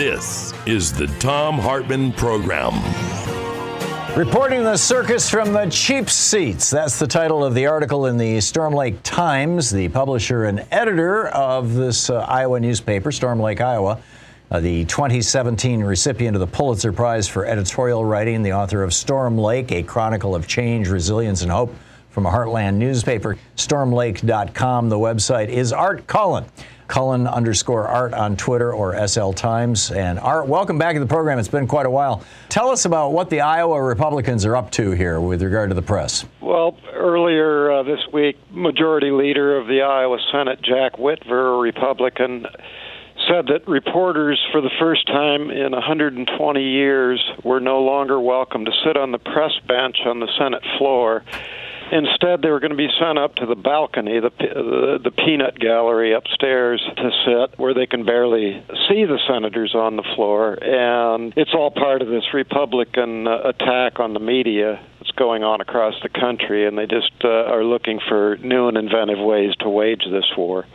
This is the Thom Hartmann Program. Reporting the circus from the cheap seats. That's the title of the article in the Storm Lake Times, the publisher and editor of this uh, Iowa newspaper, Storm Lake, Iowa. Uh, the 2017 recipient of the Pulitzer Prize for editorial writing, the author of Storm Lake, a chronicle of change, resilience, and hope from a Heartland newspaper. Stormlake.com. The website is Art Cullen. Cullen underscore Art on Twitter or SL Times. And Art, welcome back to the program. It's been quite a while. Tell us about what the Iowa Republicans are up to here with regard to the press. Well, earlier uh, this week, Majority Leader of the Iowa Senate, Jack Whitver, a Republican, said that reporters, for the first time in 120 years, were no longer welcome to sit on the press bench on the Senate floor Instead, they were going to be sent up to the balcony, the, the the peanut gallery upstairs to sit, where they can barely see the senators on the floor, and it's all part of this Republican uh, attack on the media that's going on across the country, and they just uh, are looking for new and inventive ways to wage this war.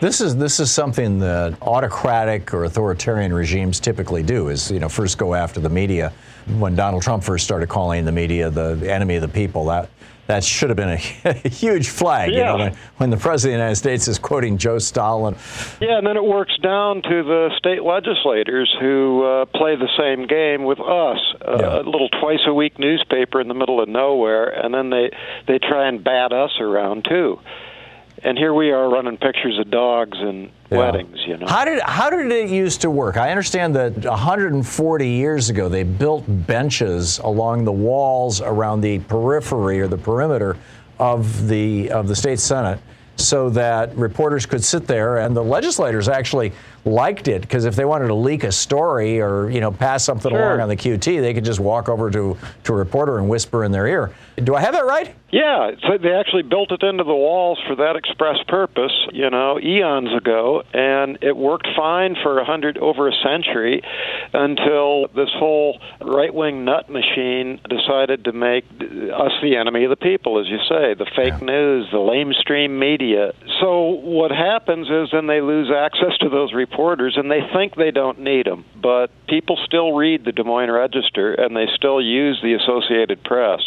This is this is something that autocratic or authoritarian regimes typically do. Is you know first go after the media. When Donald Trump first started calling the media the enemy of the people, that that should have been a, a huge flag. Yeah. You know, when, when, the president of the United States is quoting Joe Stalin. Yeah, and then it works down to the state legislators who uh, play the same game with us, uh, yeah. a little twice a week newspaper in the middle of nowhere, and then they they try and bat us around too and here we are running pictures of dogs and yeah. weddings. You know, how did how did it used to work? I understand that 140 years ago they built benches along the walls around the periphery or the perimeter of the of the state senate so that reporters could sit there and the legislators actually liked it because if they wanted to leak a story or you know pass something sure. along on the QT, they could just walk over to to a reporter and whisper in their ear. Do I have that right? Yeah, so they actually built it into the walls for that express purpose, you know, eons ago, and it worked fine for a hundred over a century until this whole right-wing nut machine decided to make us the enemy of the people, as you say, the fake yeah. news, the lamestream media. So what happens is then they lose access to those reporters, and they think they don't need them, but people still read the Des Moines Register and they still use the Associated Press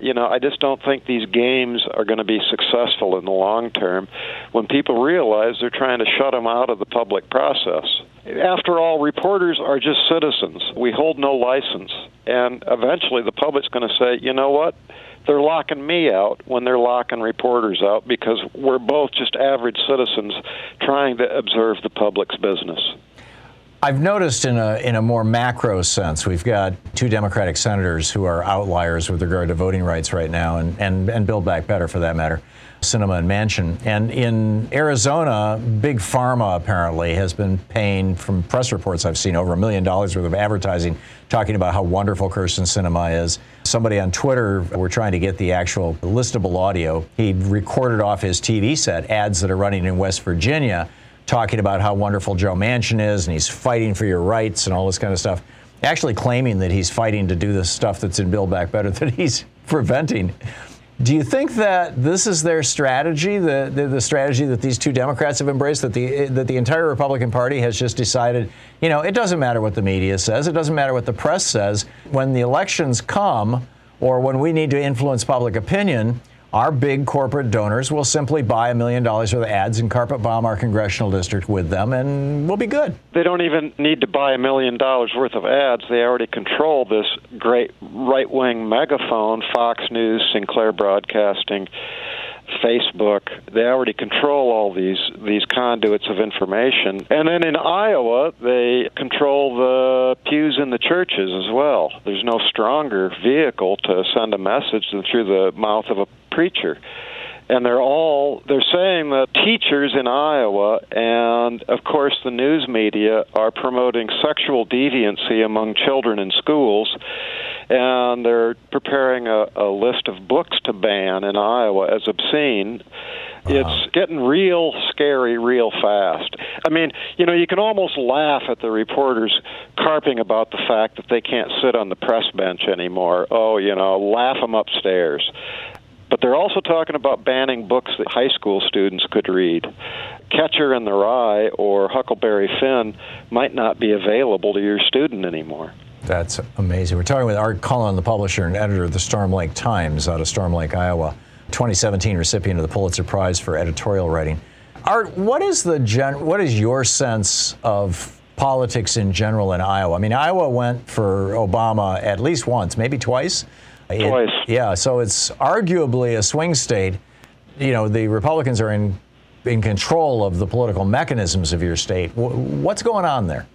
you know, I just don't think these games are going to be successful in the long term when people realize they're trying to shut them out of the public process. After all, reporters are just citizens. We hold no license. And eventually the public's going to say, you know what? They're locking me out when they're locking reporters out because we're both just average citizens trying to observe the public's business. I've noticed in a in a more macro sense, we've got two Democratic senators who are outliers with regard to voting rights right now, and and, and Build Back Better for that matter, Sinema and Manchin. And in Arizona, Big Pharma apparently has been paying, from press reports I've seen, over a million dollars worth of advertising, talking about how wonderful Kyrsten Sinema is. Somebody on Twitter, we're trying to get the actual listable audio. He recorded off his TV set ads that are running in West Virginia talking about how wonderful Joe Manchin is and he's fighting for your rights and all this kind of stuff. Actually claiming that he's fighting to do the stuff that's in Build Back Better that he's preventing. Do you think that this is their strategy, the, the, the, strategy that these two Democrats have embraced, that the, that the entire Republican Party has just decided, you know, it doesn't matter what the media says, it doesn't matter what the press says. When the elections come, or when we need to influence public opinion, our big corporate donors will simply buy a million dollars worth of ads and carpet bomb our congressional district with them, and we'll be good. They don't even need to buy a million dollars worth of ads. They already control this great right wing megaphone, Fox News, Sinclair Broadcasting. Facebook. They already control all these these conduits of information. And then in Iowa, they control the pews in the churches as well. There's no stronger vehicle to send a message than through the mouth of a preacher and they're all they're saying that teachers in Iowa and of course the news media are promoting sexual deviancy among children in schools and they're preparing a, a list of books to ban in Iowa as obscene uh-huh. it's getting real scary real fast. I mean, you know, you can almost laugh at the reporters carping about the fact that they can't sit on the press bench anymore. Oh, you know, laugh them upstairs. But they're also talking about banning books that high school students could read. Catcher in the Rye or Huckleberry Finn might not be available to your student anymore. That's amazing. We're talking with Art Cullen, the publisher and editor of the Storm Lake Times out of Storm Lake, Iowa, 2017 recipient of the Pulitzer Prize for editorial writing. Art, what is the gen- what is your sense of politics in general in Iowa? I mean, Iowa went for Obama at least once, maybe twice. Twice. It, yeah, so it's arguably a swing state. You know, the Republicans are in in control of the political mechanisms of your state. What's going on there?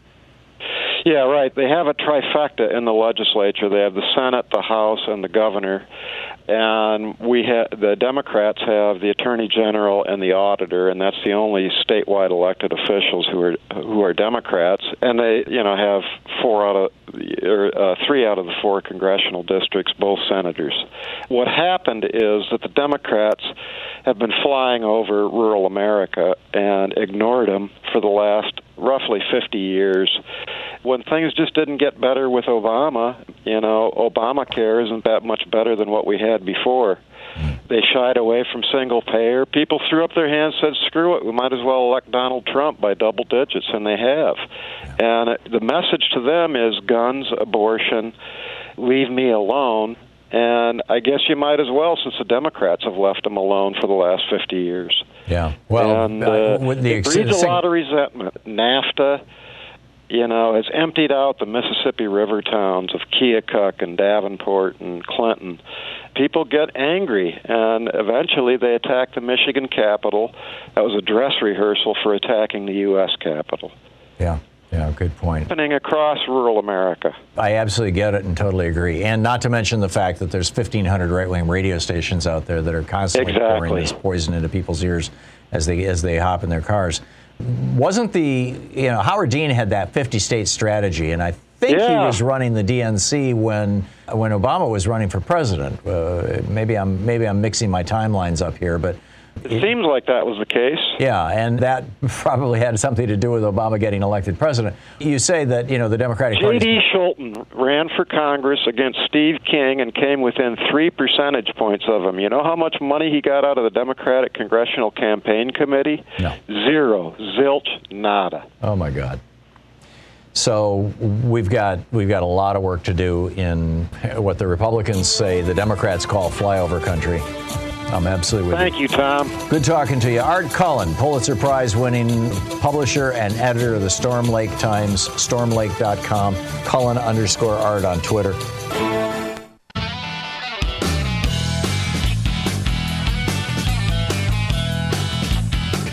Yeah, right. They have a trifecta in the legislature. They have the Senate, the House, and the governor and we have the Democrats have the Attorney General and the Auditor, and that's the only statewide elected officials who are who are Democrats, and they you know have four out of or uh, three out of the four congressional districts, both senators. What happened is that the Democrats have been flying over rural America and ignored them for the last roughly 50 years. When things just didn't get better with Obama, you know, Obamacare isn't that much better than what we had before. They shied away from single payer. People threw up their hands, said, "Screw it, we might as well elect Donald Trump by double digits," and they have. And the message to them is guns, abortion, leave me alone. And I guess you might as well, since the Democrats have left them alone for the last 50 years. Yeah. Well, and, uh, uh, the it breeds a lot of resentment. NAFTA, you know, has emptied out the Mississippi River towns of Keokuk and Davenport and Clinton. People get angry, and eventually they attack the Michigan Capitol. That was a dress rehearsal for attacking the U.S. Capitol. Yeah. Yeah, good point. Happening across rural America. I absolutely get it and totally agree. And not to mention the fact that there's 1,500 right-wing radio stations out there that are constantly exactly. pouring this poison into people's ears as they as they hop in their cars. Wasn't the you know Howard Dean had that 50-state strategy, and I think yeah. he was running the DNC when when Obama was running for president. Uh, maybe I'm maybe I'm mixing my timelines up here, but it seems like that was the case. Yeah, and that probably had something to do with Obama getting elected president. You say that, you know, the Democratic Party. J.D. Scholten ran for Congress against Steve King and came within three percentage points of him. You know how much money he got out of the Democratic Congressional Campaign Committee? No. Zero. Zilch. Nada. Oh, my God. So we've got we've got a lot of work to do in what the Republicans say the Democrats call flyover country. I'm absolutely with you. Thank you. you, Thom. Good talking to you. Art Cullen, Pulitzer Prize winning publisher and editor of the Storm Lake Times, stormlake.com, Cullen underscore art on Twitter.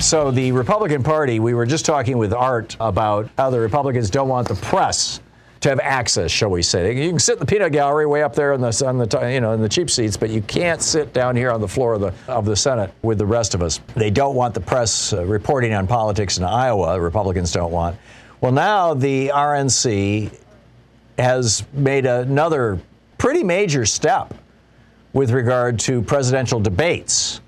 So, the Republican Party, we were just talking with Art about how the Republicans don't want the press to have access, shall we say. You can sit in the peanut gallery way up there on the, on the you know in the cheap seats, but you can't sit down here on the floor of the of the Senate with the rest of us. They don't want the press uh, reporting on politics in Iowa. Republicans don't want. Well, now the RNC has made another pretty major step with regard to presidential debates.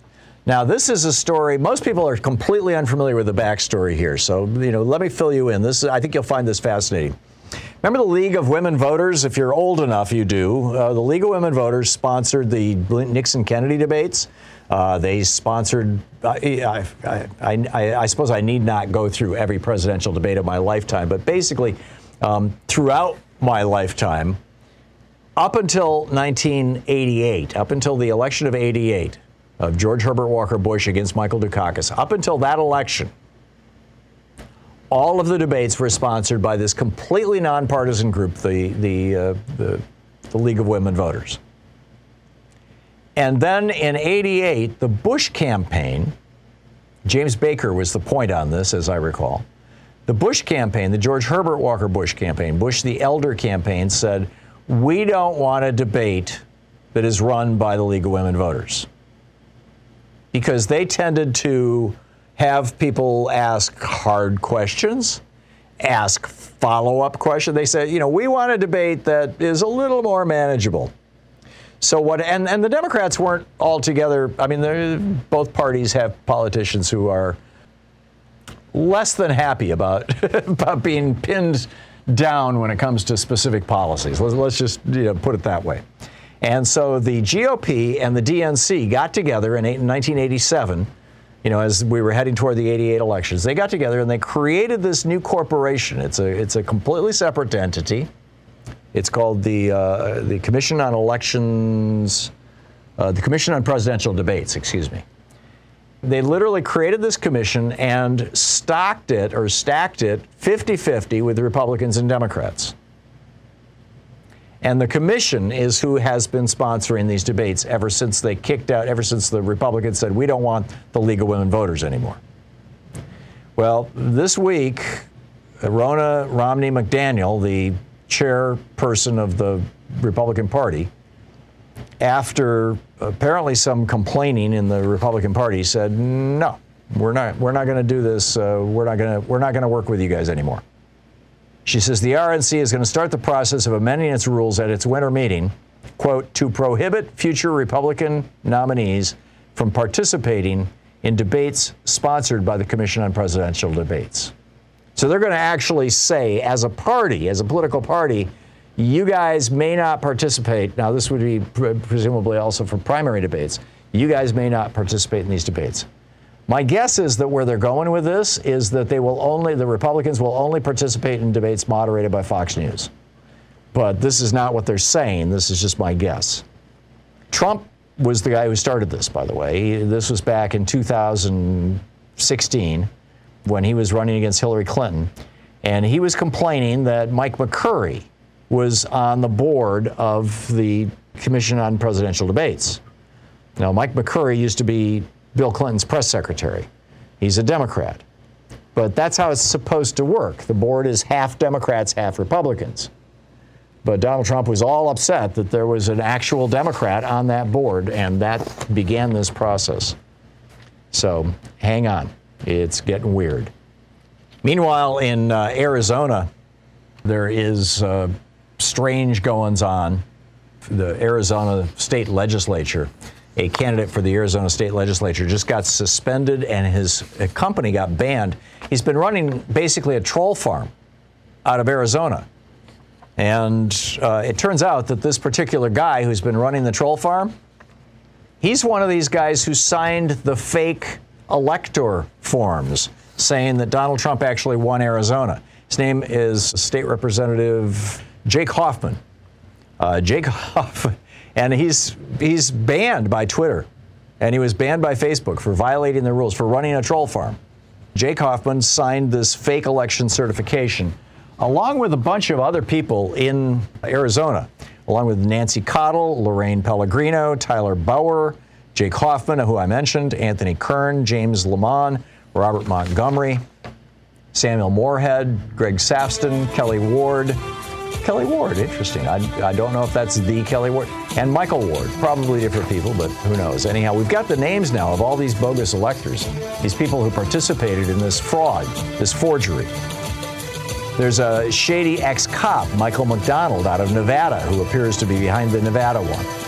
Now, this is a story, most people are completely unfamiliar with the backstory here. So, you know, let me fill you in. This, I think you'll find this fascinating. Remember the League of Women Voters? If you're old enough, you do. Uh, the League of Women Voters sponsored the Nixon Kennedy debates. Uh, they sponsored, I, I, I, I, suppose I need not go through every presidential debate of my lifetime, but basically, um, throughout my lifetime, up until 1988, up until the election of 88, of George Herbert Walker Bush against Michael Dukakis. Up until that election, all of the debates were sponsored by this completely nonpartisan group, the, the, uh, the, the League of Women Voters. And then in 88, the Bush campaign, James Baker was the point on this, as I recall. The Bush campaign, the George Herbert Walker Bush campaign, Bush the Elder campaign, said, We don't want a debate that is run by the League of Women Voters. Because they tended to have people ask hard questions, ask follow up questions. They said, you know, we want a debate that is a little more manageable. So what? And and the Democrats weren't altogether. I mean, both parties have politicians who are less than happy about about being pinned down when it comes to specific policies. Let's, let's just you know, put it that way. And so the GOP and the DNC got together in 1987 you know, as we were heading toward the 88 elections, they got together and they created this new corporation. It's a, it's a completely separate entity. It's called the, uh, the Commission on Elections, uh, the Commission on Presidential Debates, excuse me. They literally created this commission and stocked it or stacked it 50 50 with the Republicans and Democrats. And the commission is who has been sponsoring these debates ever since they kicked out, ever since the Republicans said, we don't want the League of Women Voters anymore. Well, this week, Ronna Romney McDaniel, the chairperson of the Republican Party, after apparently some complaining in the Republican Party, said, no, we're not, we're not going to do this. Uh, we're not going to, we're not going to work with you guys anymore. She says the RNC is going to start the process of amending its rules at its winter meeting, quote, to prohibit future Republican nominees from participating in debates sponsored by the Commission on Presidential Debates. So they're going to actually say, as a party, as a political party, you guys may not participate. Now, this would be presumably also for primary debates. You guys may not participate in these debates. My guess is that where they're going with this is that they will only, the Republicans will only participate in debates moderated by Fox News. But this is not what they're saying. This is just my guess. Trump was the guy who started this, by the way. This was back in 2016 when he was running against Hillary Clinton. And he was complaining that Mike McCurry was on the board of the Commission on Presidential Debates. Now, Mike McCurry used to be Bill Clinton's press secretary. He's a Democrat. But that's how it's supposed to work. The board is half Democrats, half Republicans. But Donald Trump was all upset that there was an actual Democrat on that board, and that began this process. So hang on, it's getting weird. Meanwhile, in uh, Arizona, there is uh, strange goings on. The Arizona state legislature a candidate for the Arizona state legislature, just got suspended and his company got banned. He's been running basically a troll farm out of Arizona. And uh, it turns out that this particular guy who's been running the troll farm, he's one of these guys who signed the fake elector forms saying that Donald Trump actually won Arizona. His name is State Representative Jake Hoffman. Uh, Jake Hoffman and he's he's banned by Twitter, and he was banned by Facebook for violating the rules for running a troll farm. Jake Hoffman signed this fake election certification, along with a bunch of other people in Arizona, along with Nancy Cottle, Loraine Pellegrino, Tyler Bowyer, Jake Hoffman, who I mentioned, Anthony Kern, James Lamon, Robert Montgomery, Samuel Moorhead, Greg Safsten, Kelly Ward, Kelli Ward. Interesting. I, I don't know if that's the Kelly Ward. And Michael Ward. Probably different people, but who knows. Anyhow, we've got the names now of all these bogus electors, these people who participated in this fraud, this forgery. There's a shady ex cop, Michael McDonald, out of Nevada, who appears to be behind the Nevada one.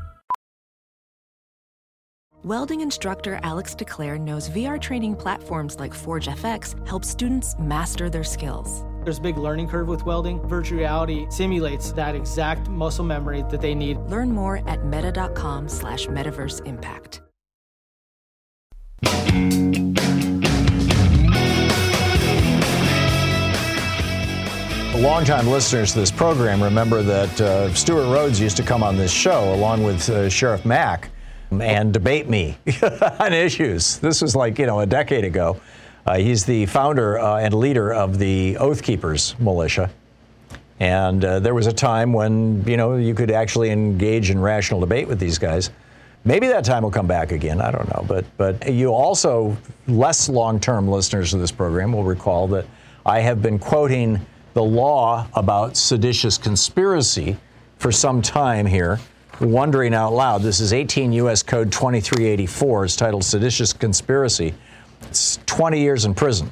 Welding instructor Alex DeClaire knows VR training platforms like Forge FX help students master their skills. There's a big learning curve with welding. Virtual reality simulates that exact muscle memory that they need. Learn more at meta.com slash metaverse impact. Longtime listeners to this program remember that uh, Stewart Rhodes used to come on this show along with uh, Sheriff Mack and debate me on issues. This was like, you know, a decade ago. Uh, he's the founder uh, and leader of the Oath Keepers militia. And uh, there was a time when, you know, you could actually engage in rational debate with these guys. Maybe that time will come back again. I don't know. But, but you also, less long term listeners of this program will recall that I have been quoting the law about seditious conspiracy for some time here wondering out loud. This is 18 U.S. Code 2384. It's titled Seditious Conspiracy. It's 20 years in prison.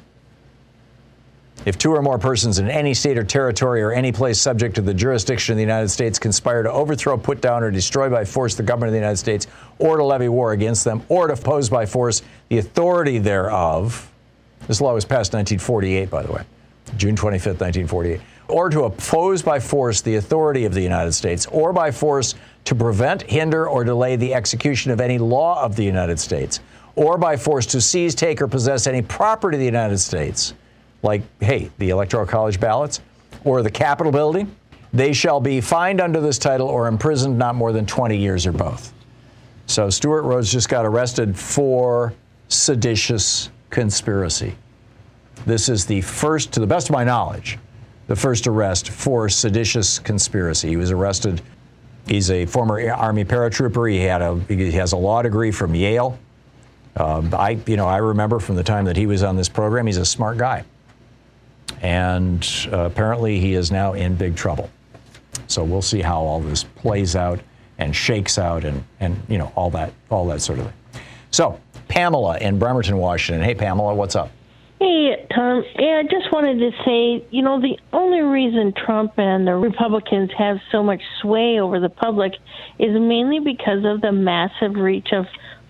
If two or more persons in any state or territory or any place subject to the jurisdiction of the United States conspire to overthrow, put down, or destroy by force the government of the United States, or to levy war against them, or to oppose by force the authority thereof, this law was passed 1948, by the way, June 25th, 1948, or to oppose by force the authority of the United States, or by force to prevent, hinder, or delay the execution of any law of the United States, or by force to seize, take, or possess any property of the United States, like, hey, the Electoral College ballots, or the Capitol building, they shall be fined under this title or imprisoned not more than 20 years or both. So Stewart Rhodes just got arrested for seditious conspiracy. This is the first, to the best of my knowledge, the first arrest for seditious conspiracy. He was arrested He's a former Army paratrooper. He had a he has a law degree from Yale. Uh, I you know I remember from the time that he was on this program. He's a smart guy, and uh, apparently he is now in big trouble. So we'll see how all this plays out and shakes out, and and you know all that all that sort of thing. So Pamela in Bremerton, Washington. Hey Pamela, what's up? Hey, Thom. Yeah, I just wanted to say, you know, the only reason Trump and the Republicans have so much sway over the public is mainly because of the massive reach of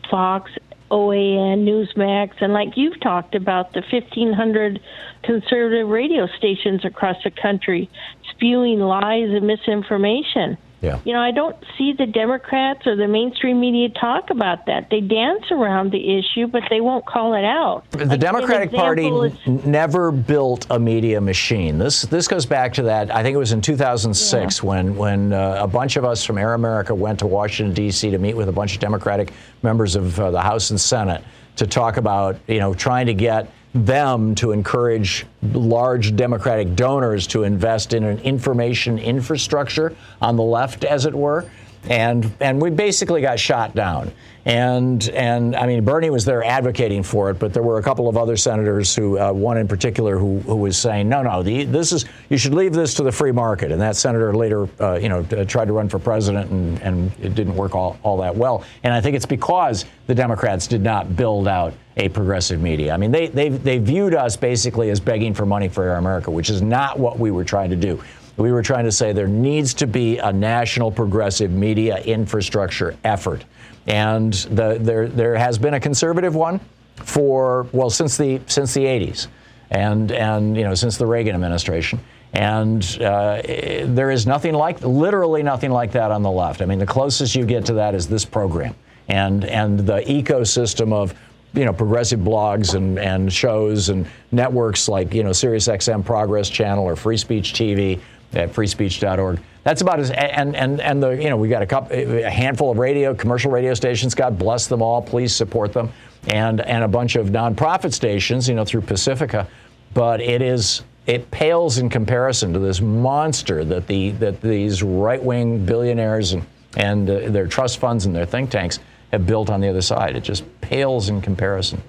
Fox, OAN, Newsmax, and like you've talked about, the 1,500 conservative radio stations across the country spewing lies and misinformation. Yeah. You know, I don't see the Democrats or the mainstream media talk about that. They dance around the issue, but they won't call it out. The Like, Democratic Party is- never built a media machine. This this goes back to that. I think it was in 2006 when when uh, a bunch of us from Air America went to Washington D.C. to meet with a bunch of Democratic members of uh, the House and Senate to talk about you know trying to get them to encourage large Democratic donors to invest in an information infrastructure on the left, as it were. And and we basically got shot down. And and I mean Bernie was there advocating for it, but there were a couple of other senators who, uh, one in particular, who who was saying, no, no, the, this is you should leave this to the free market. And that senator later, uh, you know, tried to run for president, and and it didn't work all all that well. And I think it's because the Democrats did not build out a progressive media. I mean, they they they viewed us basically as begging for money for Air America, which is not what we were trying to do. We were trying to say there needs to be a national progressive media infrastructure effort. And the, there, there has been a conservative one for, well, since the, since the 80s and, and, you know, since the Reagan administration. And uh, there is nothing like, literally nothing like that on the left. I mean, the closest you get to that is this program and, and the ecosystem of you know, progressive blogs and, and shows and networks like, you know, SiriusXM Progress Channel or Free Speech TV at freespeech.org. That's about as, and, and, and the, you know, we got a, couple, a handful of radio, commercial radio stations. God bless them all. Please support them. And, and a bunch of nonprofit stations, you know, through Pacifica. But it is, it pales in comparison to this monster that the, that these right wing billionaires and, and uh, their trust funds and their think tanks have built on the other side. It just pales in comparison.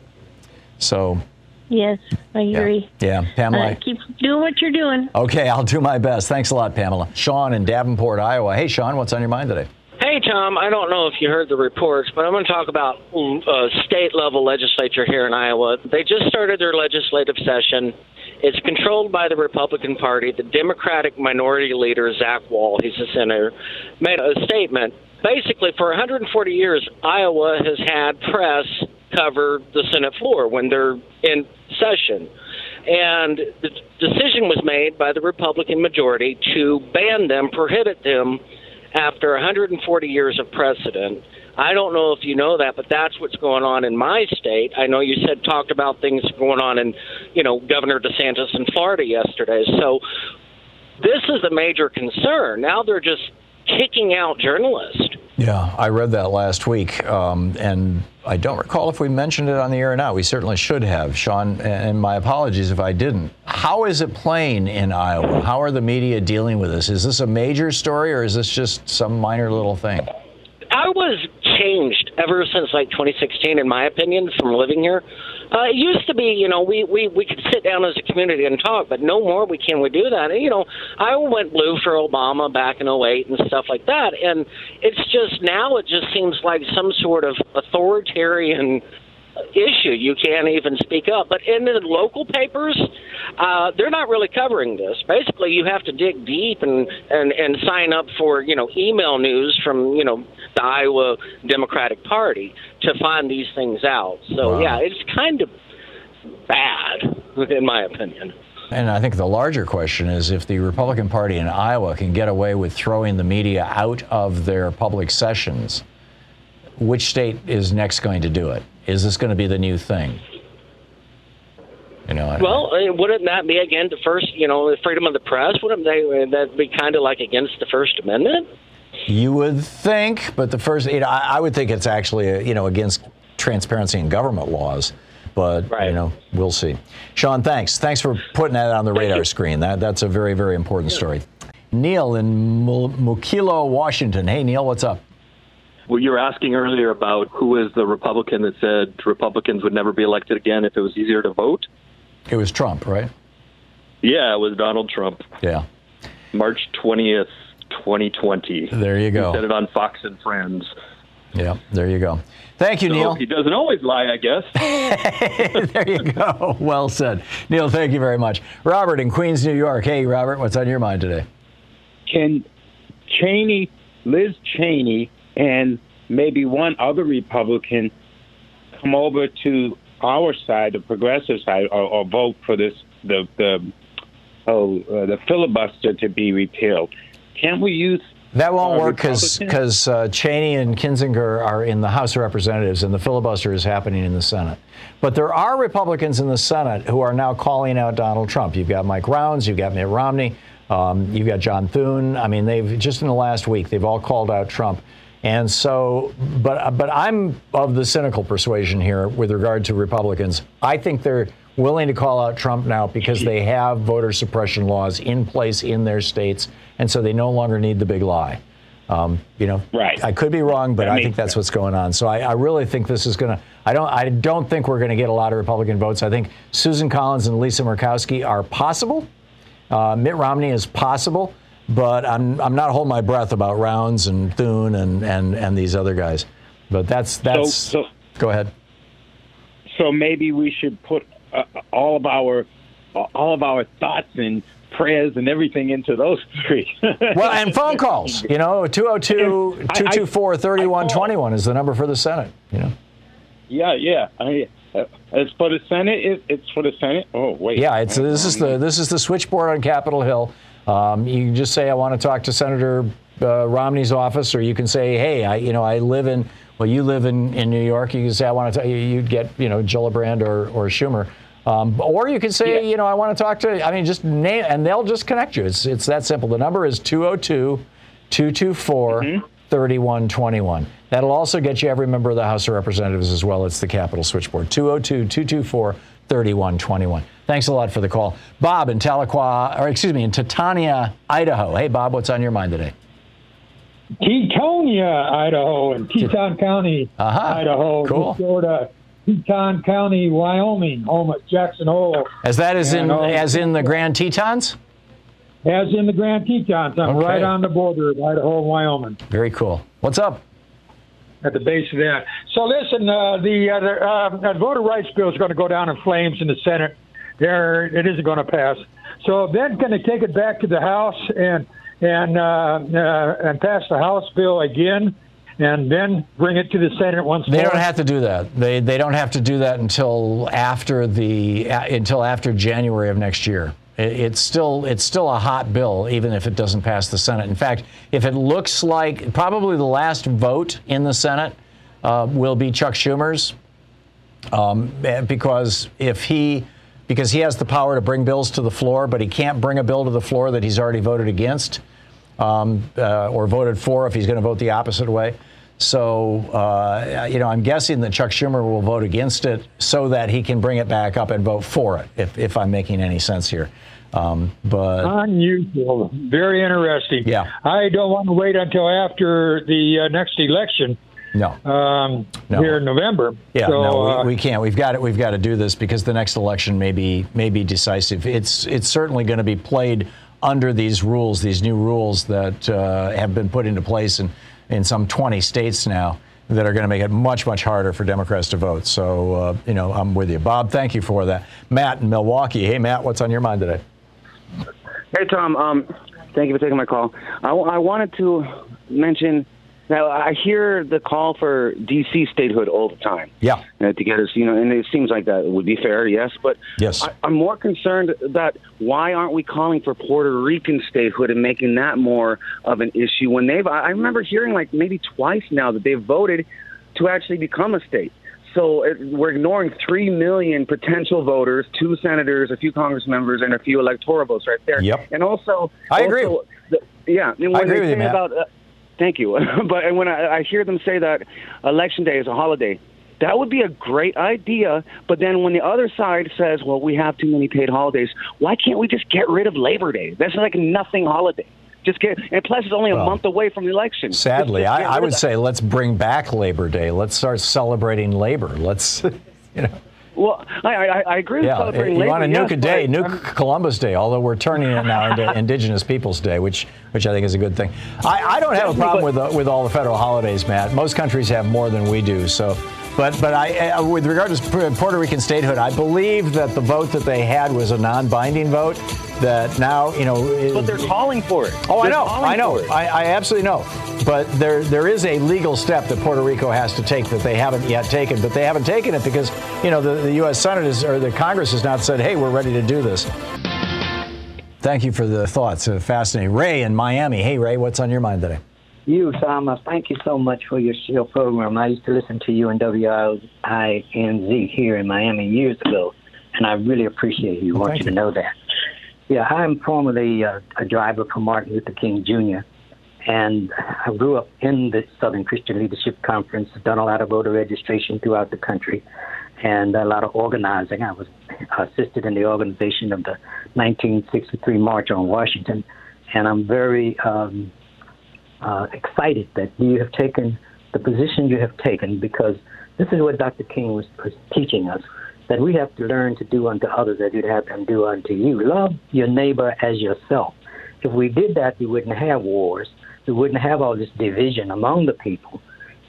So, Yes, I agree. yeah, Pamela. Uh, keep doing what you're doing. Okay, I'll do my best. Thanks a lot, Pamela. Sean in Davenport, Iowa. Hey, Sean, what's on your mind today? Hey, Thom, I don't know if you heard the reports, but I'm going to talk about mm, uh, state level legislature here in Iowa. They just started their legislative session. It's controlled by the Republican Party. The Democratic minority leader, Zach Wahls, he's a senator, made a statement basically, for 140 years, Iowa has had press cover the Senate floor when they're in session. And the decision was made by the Republican majority to ban them, prohibit them after 140 years of precedent. I don't know if you know that, but that's what's going on in my state. I know you said talked about things going on in, you know, Governor DeSantis in Florida yesterday. So this is a major concern. Now they're just kicking out journalists. Yeah, I read that last week, um, and I don't recall if we mentioned it on the air or not. We certainly should have, Sean, and my apologies if I didn't. How is it playing in Iowa? How are the media dealing with this? Is this a major story, or is this just some minor little thing? Iowa's changed ever since like 2016, in my opinion, from living here. Uh, it used to be, you know, we, we, we could sit down as a community and talk, but no more we can we do that. And, you know, Iowa went blue for Obama back in 08 and stuff like that. And it's just now it just seems like some sort of authoritarian issue. You can't even speak up. But in the local papers, uh, they're not really covering this. Basically, you have to dig deep and, and, and sign up for, you know, email news from, you know, the Iowa Democratic Party to find these things out. So, wow. yeah, it's kind of bad, in my opinion. And I think the larger question is if the Republican Party in Iowa can get away with throwing the media out of their public sessions, which state is next going to do it? Is this going to be the new thing? You know, well, I, uh, wouldn't that be again the first, you know, the freedom of the press? Wouldn't they uh, that be kind of like against the First Amendment? You would think, but the first, you know, I, I would think it's actually, uh, you know, against transparency in government laws. But right. you know, we'll see. Sean, thanks. Thanks for putting that on the radar screen. That that's a very very important yeah. story. Neil in Mukilteo, Washington. Hey, Neil, what's up? Well, you were asking earlier about who was the Republican that said Republicans would never be elected again if it was easier to vote. It was Trump, right? Yeah, it was Donald Trump. Yeah. March 20th, 2020. There you go. He said it on Fox and Friends. Yeah, there you go. Thank you, so Neil. He doesn't always lie, I guess. there you go. Well said. Neil, thank you very much. Robert in Queens, New York. Hey, Robert, what's on your mind today? Can Cheney, Liz Cheney, and maybe one other Republican come over to our side, the progressive side, or, or vote for this the the oh uh, the filibuster to be repealed. Can't we use that won't uh, work because because uh, Cheney and Kinzinger are in the House of Representatives and the filibuster is happening in the Senate. But there are Republicans in the Senate who are now calling out Donald Trump. You've got Mike Rounds, you've got Mitt Romney, um, you've got John Thune. I mean, they've just in the last week they've all called out Trump. And so, but but I'm of the cynical persuasion here with regard to Republicans. I think they're willing to call out Trump now because they have voter suppression laws in place in their states, and so they no longer need the big lie. Um, you know, right? I could be wrong, but that I think that's sense. what's going on. So I, I really think this is going to. I don't. I don't think we're going to get a lot of Republican votes. I think Susan Collins and Lisa Murkowski are possible. Uh, Mitt Romney is possible but I'm I'm not holding my breath about Rounds and Thune and and and these other guys. But that's that's. So, so, go ahead. So maybe we should put uh, all of our all of our thoughts and prayers and everything into those three. well, and phone calls. You know, 202 224 3121 is the number for the Senate. You know. Yeah, yeah. I, uh, it's for the Senate. It, it's for the Senate. Oh wait. Yeah, it's this is the this is the switchboard on Capitol Hill. Um, you can just say, I want to talk to Senator uh, Romney's office, or you can say, hey, I, you know, I live in, well, you live in, in New York. You can say, I want to talk, you'd get, you know, Gillibrand or, or Schumer. Um, or you can say, yeah. you know, I want to talk to, I mean, just name, and they'll just connect you. It's, it's that simple. The number is 202 224 3121. That'll also get you every member of the House of Representatives as well. It's the Capitol Switchboard 202 224 3121. Thanks a lot for the call. Bob in Tahlequah, or excuse me, in Titania, Idaho. Hey, Bob, what's on your mind today? Tetonia, Idaho, and Teton County, uh-huh. Idaho, cool. Florida. Teton County, Wyoming, home at Jackson Hole. As that is in, as in the Grand Tetons? As in the Grand Tetons. I'm okay. right on the border of Idaho and Wyoming. Very cool. What's up? At the base of that. So listen, uh, the, uh, the uh, voter rights bill is going to go down in flames in the Senate there it isn't going to pass. So then, going to take it back to the House and and uh, uh, and pass the House bill again and then bring it to the Senate once They more? don't have to do that. They they don't have to do that until after the until after January of next year. It, it's still it's still a hot bill, even if it doesn't pass the Senate. In fact, if it looks like probably the last vote in the Senate uh, will be Chuck Schumer's, um, because if he because he has the power to bring bills to the floor, but he can't bring a bill to the floor that he's already voted against um, uh, or voted for if he's going to vote the opposite way. So, uh, you know, I'm guessing that Chuck Schumer will vote against it so that he can bring it back up and vote for it, if, if I'm making any sense here. Um, but Unusual. Very interesting. Yeah. I don't want to wait until after the uh, next election no, um, No. here in November. yeah, so, no, uh, we, we can't. We've got it. We've got to do this because the next election may be may be decisive. It's it's certainly going to be played under these rules, these new rules that uh, have been put into place in in some 20 states now that are going to make it much much harder for Democrats to vote. So uh, you know, I'm with you, Bob. Thank you for that, Matt in Milwaukee. Hey, Matt, what's on your mind today? Hey, Thom. Um, thank you for taking my call. I, I wanted to mention that I hear the call for D.C. statehood all the time. Yeah. Uh, to get us, you know, and it seems like that would be fair, yes. But Yes. I, I'm more concerned that why aren't we calling for Puerto Rican statehood and making that more of an issue when they've? I I remember hearing like maybe twice now that they've voted to actually become a state. So it, we're ignoring three million potential voters, two senators, a few Congress members, and a few electoral votes right there. Yep. And also, I agree. the, yeah, and when agree they with you, Matt. about, uh, thank you, but and when I, I hear them say that election day is a holiday, that would be a great idea. But then when the other side says, well, we have too many paid holidays, why can't we just get rid of Labor Day? That's like nothing holiday. Just get, and plus it's only a Well, month away from the election. Sadly, Just- just I, I would say let's bring back Labor Day. Let's start celebrating labor. Let's, you know. Well, I, I, I agree with Yeah, celebrating you labor. want to nuke yes, a day, nuke Columbus Day. Although we're turning it now into Indigenous Peoples Day, which which I think is a good thing. I, I don't have a problem with uh, with all the federal holidays, Matt. Most countries have more than we do. So, but but I, uh, with regard to Puerto Rican statehood, I believe that the vote that they had was a non-binding vote. That now you know. is- But they're calling for it. Oh, I know, I know. I, I absolutely know. But there, there is a legal step that Puerto Rico has to take that they haven't yet taken. But they haven't taken it because, you know, the, the U.S. Senate is, or the Congress has not said, "Hey, we're ready to do this." Thank you for the thoughts. Uh, fascinating. Ray in Miami. Hey, Ray, what's on your mind today? You, Thomas, thank you so much for your show program. I used to listen to you in WINZ here in Miami years ago, and I really appreciate you. Well, want you to know that. Yeah, I'm formerly uh, a driver for Martin Luther King Jr., and I grew up in the Southern Christian Leadership Conference, done a lot of voter registration throughout the country, and a lot of organizing. I was assisted in the organization of the 1963 March on Washington, and I'm very um, uh, excited that you have taken the position you have taken because this is what Dr. King was, was teaching us that we have to learn to do unto others as you'd have them do unto you. Love your neighbor as yourself. If we did that, we wouldn't have wars. We wouldn't have all this division among the people.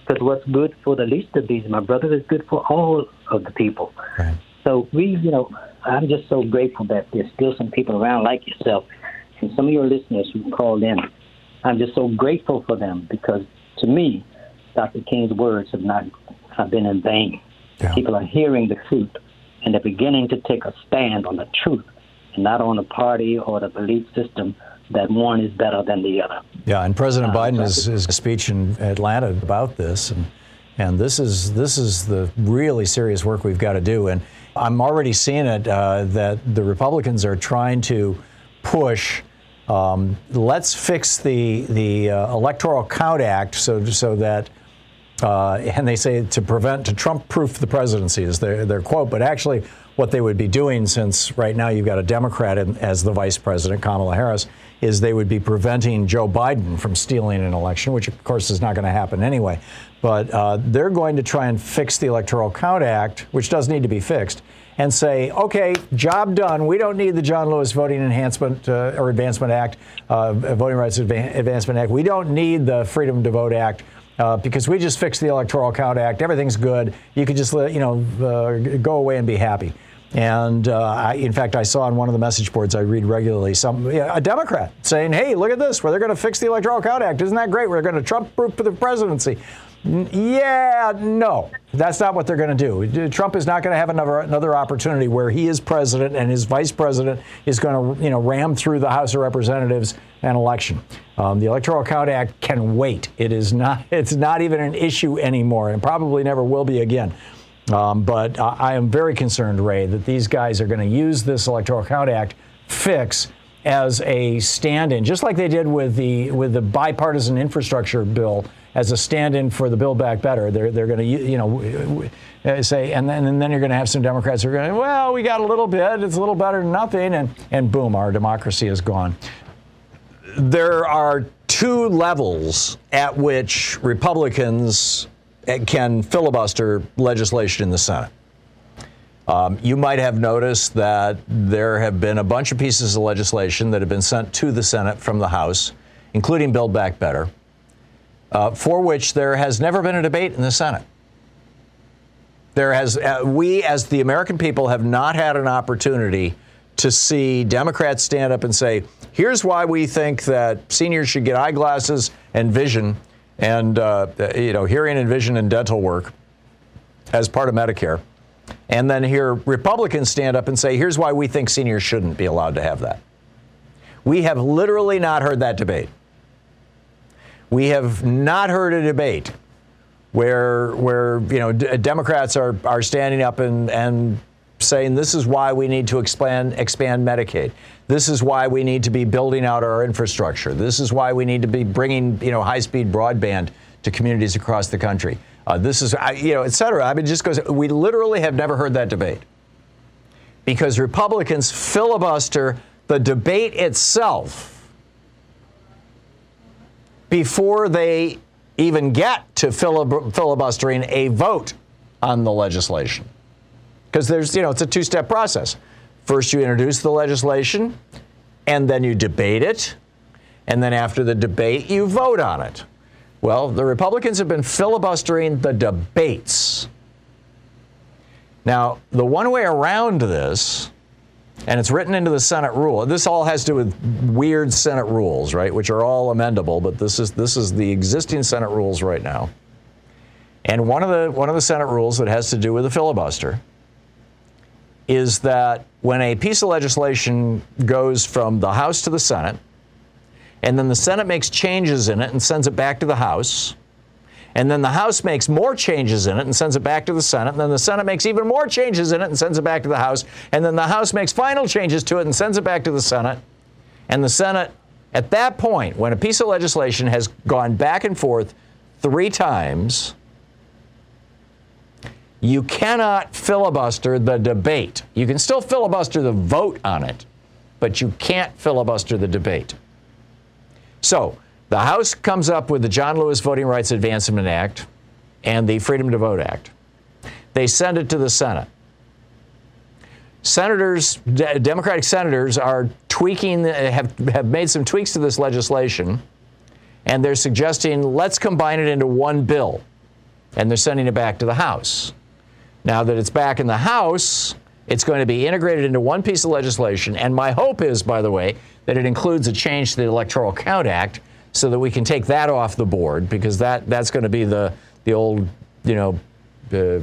Because what's good for the least of these, my brother, is good for all of the people. So we, you know, I'm just so grateful that there's still some people around like yourself and some of your listeners who called in. I'm just so grateful for them because to me, Dr. King's words have not have been in vain. People are hearing the truth and they're beginning to take a stand on the truth and not on the party or the belief system that one is better than the other. Yeah, and President Biden is is a speech in Atlanta about this, and and this is this is the really serious work we've got to do. And I'm already seeing it uh, that the Republicans are trying to push. Um, let's fix the the uh, Electoral Count Act so so that. Uh, and they say to prevent, to Trump proof the presidency is their, their quote. But actually, what they would be doing, since right now you've got a Democrat in, as the vice president, Kamala Harris, is they would be preventing Joe Biden from stealing an election, which of course is not going to happen anyway. But uh, they're going to try and fix the Electoral Count Act, which does need to be fixed, and say, okay, job done. We don't need the John Lewis Voting Enhancement uh, or Advancement Act, uh, Voting Rights Adva- Advancement Act. We don't need the Freedom to Vote Act. Uh, because we just fixed the Electoral Count Act, everything's good. You could just let you know uh, go away and be happy. And uh, I, in fact, I saw on one of the message boards I read regularly some a Democrat saying, "Hey, look at this! Where they're going to fix the Electoral Count Act? Isn't that great? We're going to Trump proof for the presidency." Yeah, no, that's not what they're going to do. Trump is not going to have another another opportunity where he is president and his vice president is going to, you know, ram through the House of Representatives an election. Um, the Electoral Count Act can wait. It is not. It's not even an issue anymore, and probably never will be again. Um, but I, I am very concerned, Ray, that these guys are going to use this Electoral Count Act fix as a stand-in, just like they did with the with the bipartisan infrastructure bill as a stand-in for the Build Back Better. They're they're going to you know say, and then and then you're going to have some Democrats who are going, well, we got a little bit, it's a little better than nothing, and and boom, our democracy is gone. There are two levels at which Republicans can filibuster legislation in the Senate. Um, you might have noticed that there have been a bunch of pieces of legislation that have been sent to the Senate from the House, including Build Back Better, uh, for which there has never been a debate in the Senate. There has, uh, we as the American people have not had an opportunity to see Democrats stand up and say, here's why we think that seniors should get eyeglasses and vision and, uh, you know, hearing and vision and dental work as part of Medicare and then hear Republicans stand up and say, here's why we think seniors shouldn't be allowed to have that. We have literally not heard that debate. We have not heard a debate where, where you know, d- Democrats are, are standing up and, and saying this is why we need to expand, expand Medicaid. This is why we need to be building out our infrastructure. This is why we need to be bringing you know, high speed broadband to communities across the country. Uh, this is, you know, et cetera. I mean, just goes, we literally have never heard that debate because Republicans filibuster the debate itself before they even get to filibustering a vote on the legislation. Because there's, you know, it's a two step process. First, you introduce the legislation, and then you debate it, and then after the debate, you vote on it. Well, the Republicans have been filibustering the debates. Now, the one way around this, and it's written into the Senate rule. This all has to do with weird Senate rules, right, which are all amendable, but this is this is the existing Senate rules right now. And one of the one of the Senate rules that has to do with the filibuster is that when a piece of legislation goes from the House to the Senate, and then the Senate makes changes in it and sends it back to the House. And then the House makes more changes in it and sends it back to the Senate. And then the Senate makes even more changes in it and sends it back to the House. And then the House makes final changes to it and sends it back to the Senate. And the Senate, at that point, when a piece of legislation has gone back and forth three times, you cannot filibuster the debate. You can still filibuster the vote on it, but you can't filibuster the debate. So the House comes up with the John Lewis Voting Rights Advancement Act and the Freedom to Vote Act. They send it to the Senate. Senators, Democratic senators, are tweaking, have, have made some tweaks to this legislation, and they're suggesting let's combine it into one bill. And they're sending it back to the House. Now that it's back in the House, it's going to be integrated into one piece of legislation. And my hope is, by the way, that it includes a change to the Electoral Count Act so that we can take that off the board because that, that's going to be the, the old, you know, uh,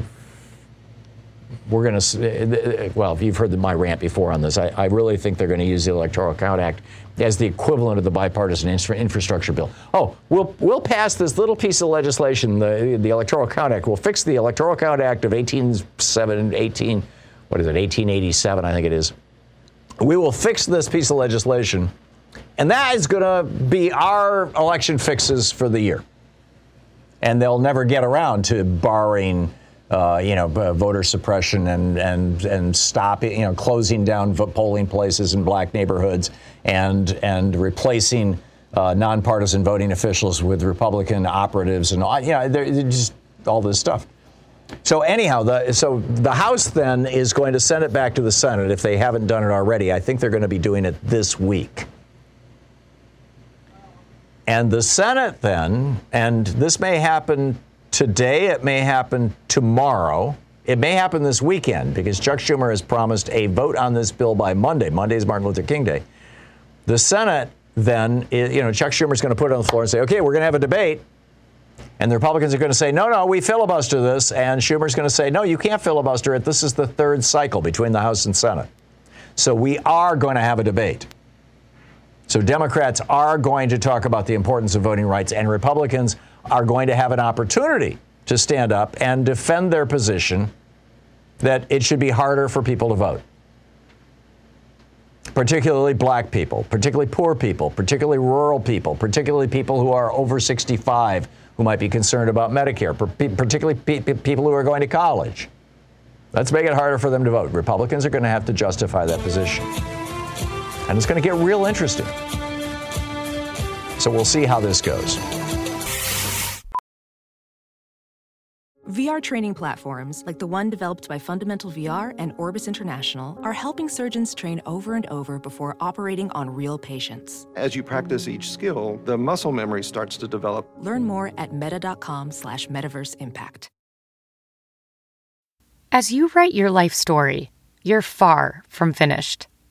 we're going to, uh, uh, uh, well, if you've heard my rant before on this, I, I really think they're going to use the Electoral Count Act as the equivalent of the bipartisan infrastructure bill. Oh, we'll, we'll pass this little piece of legislation, the, the Electoral Count Act. We'll fix the Electoral Count Act of 18, 18, what is it, 1887, I think it is we will fix this piece of legislation, and that is going to be our election fixes for the year. And they'll never get around to barring, uh, you know, voter suppression and and and stopping, you know, closing down polling places in black neighborhoods and and replacing uh, nonpartisan voting officials with Republican operatives and you know, just all this stuff. So anyhow, the, so the House then is going to send it back to the Senate if they haven't done it already. I think they're going to be doing it this week. And the Senate then, and this may happen today, it may happen tomorrow. It may happen this weekend because Chuck Schumer has promised a vote on this bill by Monday. Monday is Martin Luther King Day. The Senate then, you know, Chuck Schumer is going to put it on the floor and say, okay, we're going to have a debate. And the Republicans are going to say, no, no, we filibuster this. And Schumer's going to say, no, you can't filibuster it. This is the third cycle between the House and Senate. So we are going to have a debate. So Democrats are going to talk about the importance of voting rights, and Republicans are going to have an opportunity to stand up and defend their position that it should be harder for people to vote particularly black people, particularly poor people, particularly rural people, particularly people who are over 65 who might be concerned about Medicare, particularly people who are going to college. Let's make it harder for them to vote. Republicans are going to have to justify that position. And it's going to get real interesting. So we'll see how this goes. VR training platforms, like the one developed by Fundamental VR and Orbis International, are helping surgeons train over and over before operating on real patients. As you practice each skill, the muscle memory starts to develop. Learn more at meta.com slash metaverse impact. As you write your life story, you're far from finished.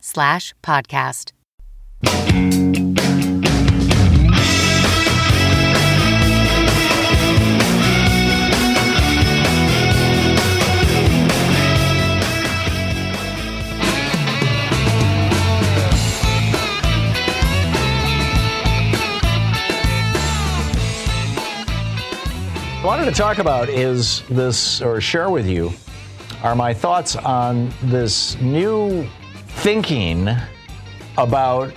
slash podcast. I wanted to talk about is this, or share with you, are my thoughts on this new thinking about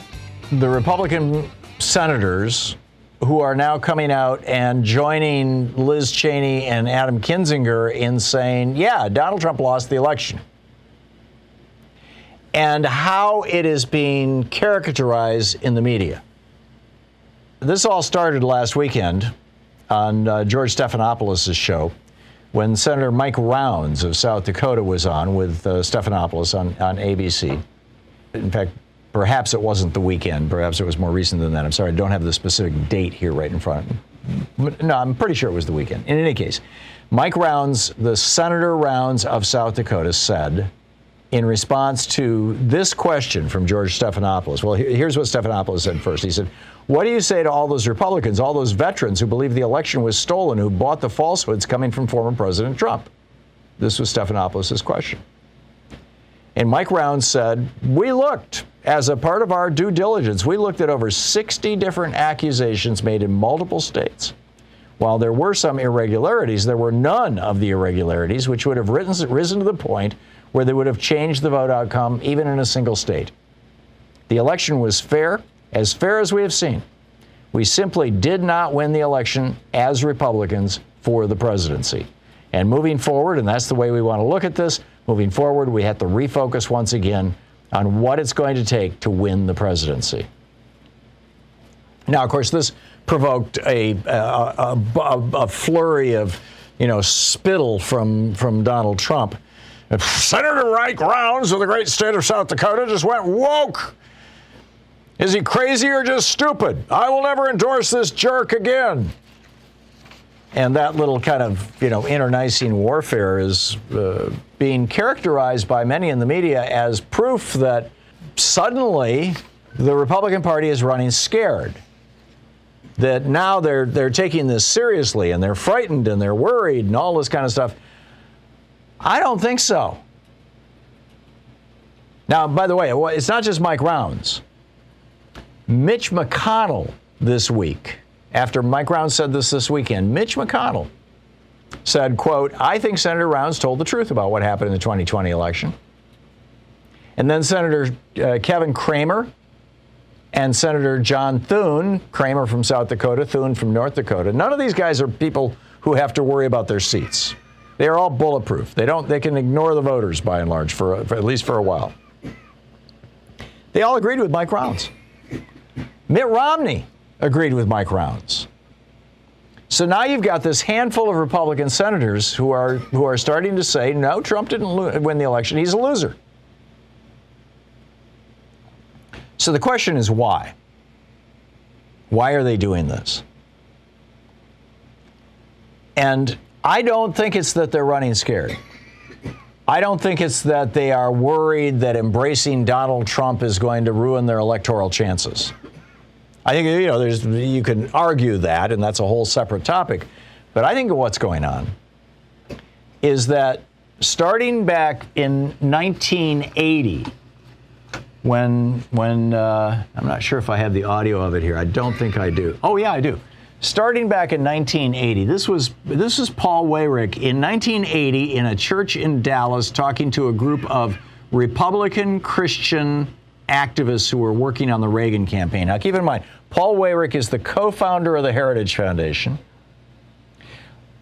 the Republican senators who are now coming out and joining Liz Cheney and Adam Kinzinger in saying, yeah, Donald Trump lost the election. And how it is being caricaturized in the media. This all started last weekend on uh, George Stephanopoulos' show when Senator Mike Rounds of South Dakota was on with uh, Stephanopoulos on, on ABC. In fact, perhaps it wasn't the weekend. Perhaps it was more recent than that. I'm sorry, I don't have the specific date here right in front of me. No, I'm pretty sure it was the weekend. In any case, Mike Rounds, the Senator Rounds of South Dakota, said in response to this question from George Stephanopoulos. Well, here's what Stephanopoulos said first. He said, what do you say to all those Republicans, all those veterans who believe the election was stolen, who bought the falsehoods coming from former President Trump? This was Stephanopoulos' question. And Mike Rounds said, We looked as a part of our due diligence. We looked at over 60 different accusations made in multiple states. While there were some irregularities, there were none of the irregularities which would have risen to the point where they would have changed the vote outcome, even in a single state. The election was fair as fair as we have seen. We simply did not win the election as Republicans for the presidency. And moving forward, and that's the way we want to look at this, moving forward, we have to refocus once again on what it's going to take to win the presidency. Now, of course, this provoked a, a, a, a flurry of, you know, spittle from, from Donald Trump. Senator Mike Rounds of the great state of South Dakota just went woke is he crazy or just stupid? I will never endorse this jerk again. And that little kind of, you know, internecine warfare is uh, being characterized by many in the media as proof that suddenly the Republican Party is running scared. That now they're they're taking this seriously and they're frightened and they're worried and all this kind of stuff. I don't think so. Now, by the way, it's not just Mike Rounds. Mitch McConnell this week, after Mike Rounds said this this weekend, Mitch McConnell said, quote, I think Senator Rounds told the truth about what happened in the 2020 election. And then Senator uh, Kevin Cramer and Senator John Thune, Cramer from South Dakota, Thune from North Dakota. None of these guys are people who have to worry about their seats. They are all bulletproof. They don't. They can ignore the voters by and large for, for at least for a while. They all agreed with Mike Rounds. Mitt Romney agreed with Mike Rounds. So now you've got this handful of Republican senators who are who are starting to say, no, Trump didn't lo- win the election. He's a loser. So the question is why? Why are they doing this? And I don't think it's that they're running scared. I don't think it's that they are worried that embracing Donald Trump is going to ruin their electoral chances. I think you know there's you can argue that and that's a whole separate topic. But I think what's going on is that starting back in 1980 when when uh, I'm not sure if I have the audio of it here. I don't think I do. Oh yeah, I do. Starting back in 1980, this was this is Paul Weyrich in 1980 in a church in Dallas talking to a group of Republican Christian activists who were working on the Reagan campaign. Now keep in mind, Paul Weyrich is the co-founder of the Heritage Foundation.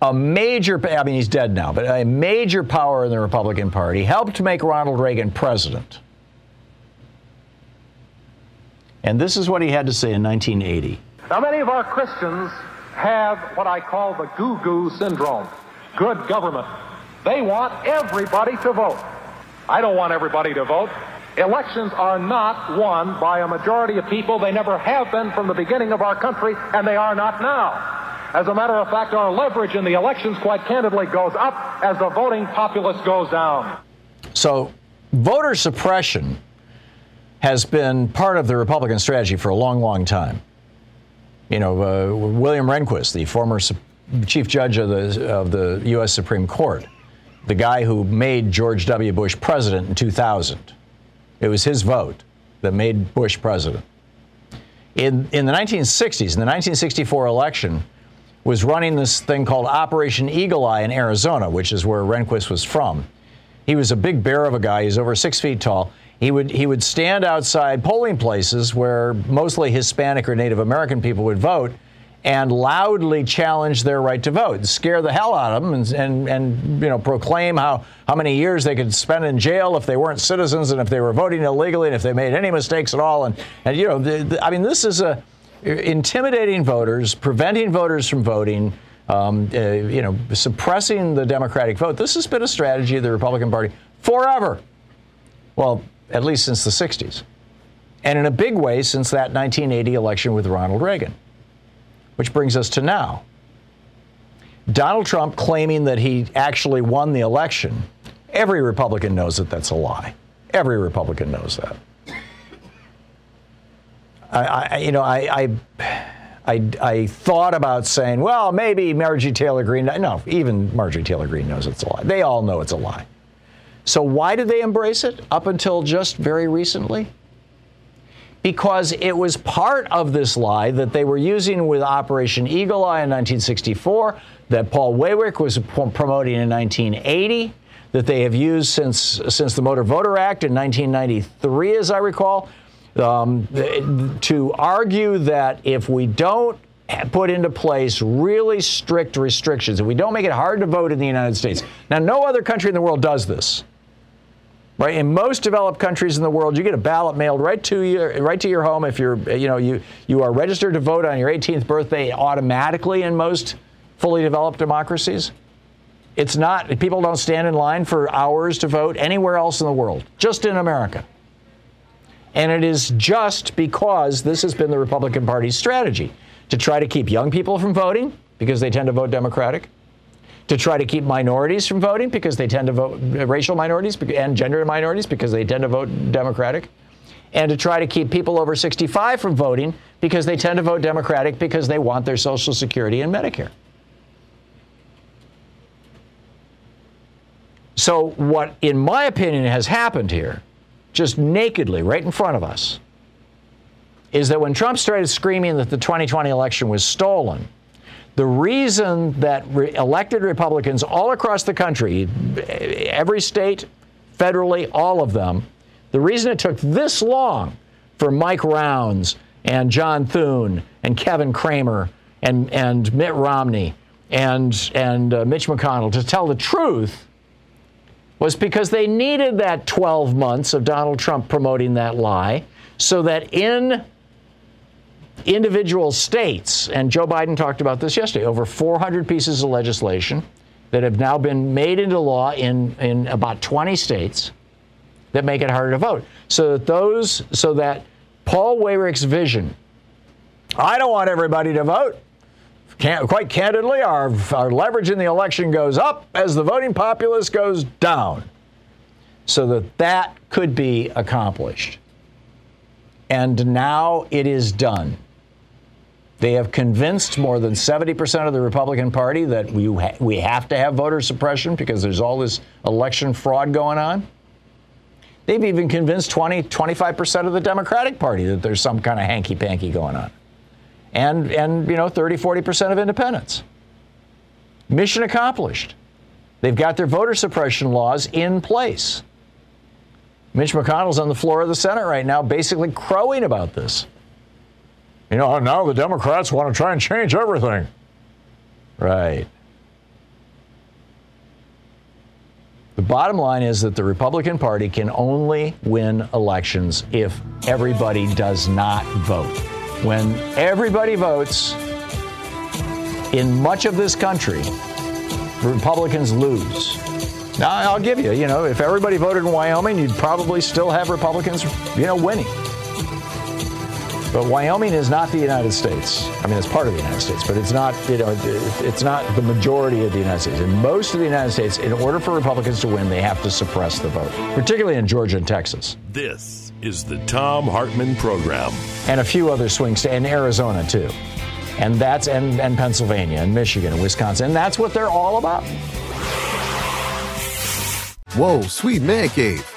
A major, I mean, he's dead now, but a major power in the Republican Party helped make Ronald Reagan president. And this is what he had to say in 1980. Now, many of our Christians have what I call the goo goo syndrome good government. They want everybody to vote. I don't want everybody to vote. Elections are not won by a majority of people. They never have been from the beginning of our country, and they are not now. As a matter of fact, our leverage in the elections, quite candidly, goes up as the voting populace goes down. So, voter suppression has been part of the Republican strategy for a long, long time. You know, uh, William Rehnquist, the former chief judge of the, of the U.S. Supreme Court, the guy who made George W. Bush president in 2000. It was his vote that made Bush president. In, in the 1960s, in the 1964 election, was running this thing called Operation Eagle Eye in Arizona, which is where Rehnquist was from. He was a big bear of a guy. He's over six feet tall. He would he would stand outside polling places where mostly Hispanic or Native American people would vote and loudly challenge their right to vote, scare the hell out of them, and, and, and you know proclaim how, how many years they could spend in jail if they weren't citizens and if they were voting illegally and if they made any mistakes at all. And, and you know, the, the, I mean, this is a intimidating voters, preventing voters from voting. Um, uh, you know, suppressing the Democratic vote. This has been a strategy of the Republican Party forever. Well, at least since the 60s. And in a big way since that 1980 election with Ronald Reagan. Which brings us to now. Donald Trump claiming that he actually won the election. Every Republican knows that that's a lie. Every Republican knows that. I, I you know, I, I, I, I, thought about saying, well, maybe Marjorie Taylor Greene. No, even Marjorie Taylor Greene knows it's a lie. They all know it's a lie. So, why did they embrace it up until just very recently? Because it was part of this lie that they were using with Operation Eagle Eye in 1964, that Paul Weyrich was promoting in 1980, that they have used since, since the Motor Voter Act in 1993, as I recall, um, to argue that if we don't put into place really strict restrictions, if we don't make it hard to vote in the United States. Now, no other country in the world does this. Right? In most developed countries in the world, you get a ballot mailed right to your right to your home if you're you know you you are registered to vote on your 18th birthday automatically in most fully developed democracies. It's not people don't stand in line for hours to vote anywhere else in the world, just in America. And it is just because this has been the Republican Party's strategy to try to keep young people from voting because they tend to vote Democratic to try to keep minorities from voting because they tend to vote uh, racial minorities and gender minorities because they tend to vote Democratic, and to try to keep people over 65 from voting because they tend to vote Democratic because they want their Social Security and Medicare. So, what, in my opinion, has happened here, just nakedly right in front of us, is that when Trump started screaming that the 2020 election was stolen, the reason that re- elected Republicans all across the country, every state, federally, all of them, the reason it took this long for Mike Rounds and John Thune and Kevin Cramer and, and Mitt Romney and and uh, Mitch McConnell to tell the truth was because they needed that 12 months of Donald Trump promoting that lie so that in individual states, and Joe Biden talked about this yesterday, over 400 pieces of legislation that have now been made into law in, in about 20 states that make it harder to vote. So that those, so that Paul Weyrich's vision, I don't want everybody to vote. Can't, quite candidly, our, our leverage in the election goes up as the voting populace goes down. So that that could be accomplished. And now it is done. They have convinced more than 70% of the Republican Party that we, ha- we have to have voter suppression because there's all this election fraud going on. They've even convinced 20, 25% of the Democratic Party that there's some kind of hanky panky going on. And, and, you know, 30, 40% of independents. Mission accomplished. They've got their voter suppression laws in place. Mitch McConnell's on the floor of the Senate right now, basically crowing about this. You know, now the Democrats want to try and change everything. Right. The bottom line is that the Republican Party can only win elections if everybody does not vote. When everybody votes in much of this country, Republicans lose. Now, I'll give you, you know, if everybody voted in Wyoming, you'd probably still have Republicans, you know, winning. But Wyoming is not the United States. I mean, it's part of the United States, but it's not, you know, it's not the majority of the United States. In most of the United States, in order for Republicans to win, they have to suppress the vote, particularly in Georgia and Texas. This is the Thom Hartmann Program. And a few other swing states, and Arizona too. And that's, and, and Pennsylvania, and Michigan, and Wisconsin. And that's what they're all about. Whoa, sweet man cave.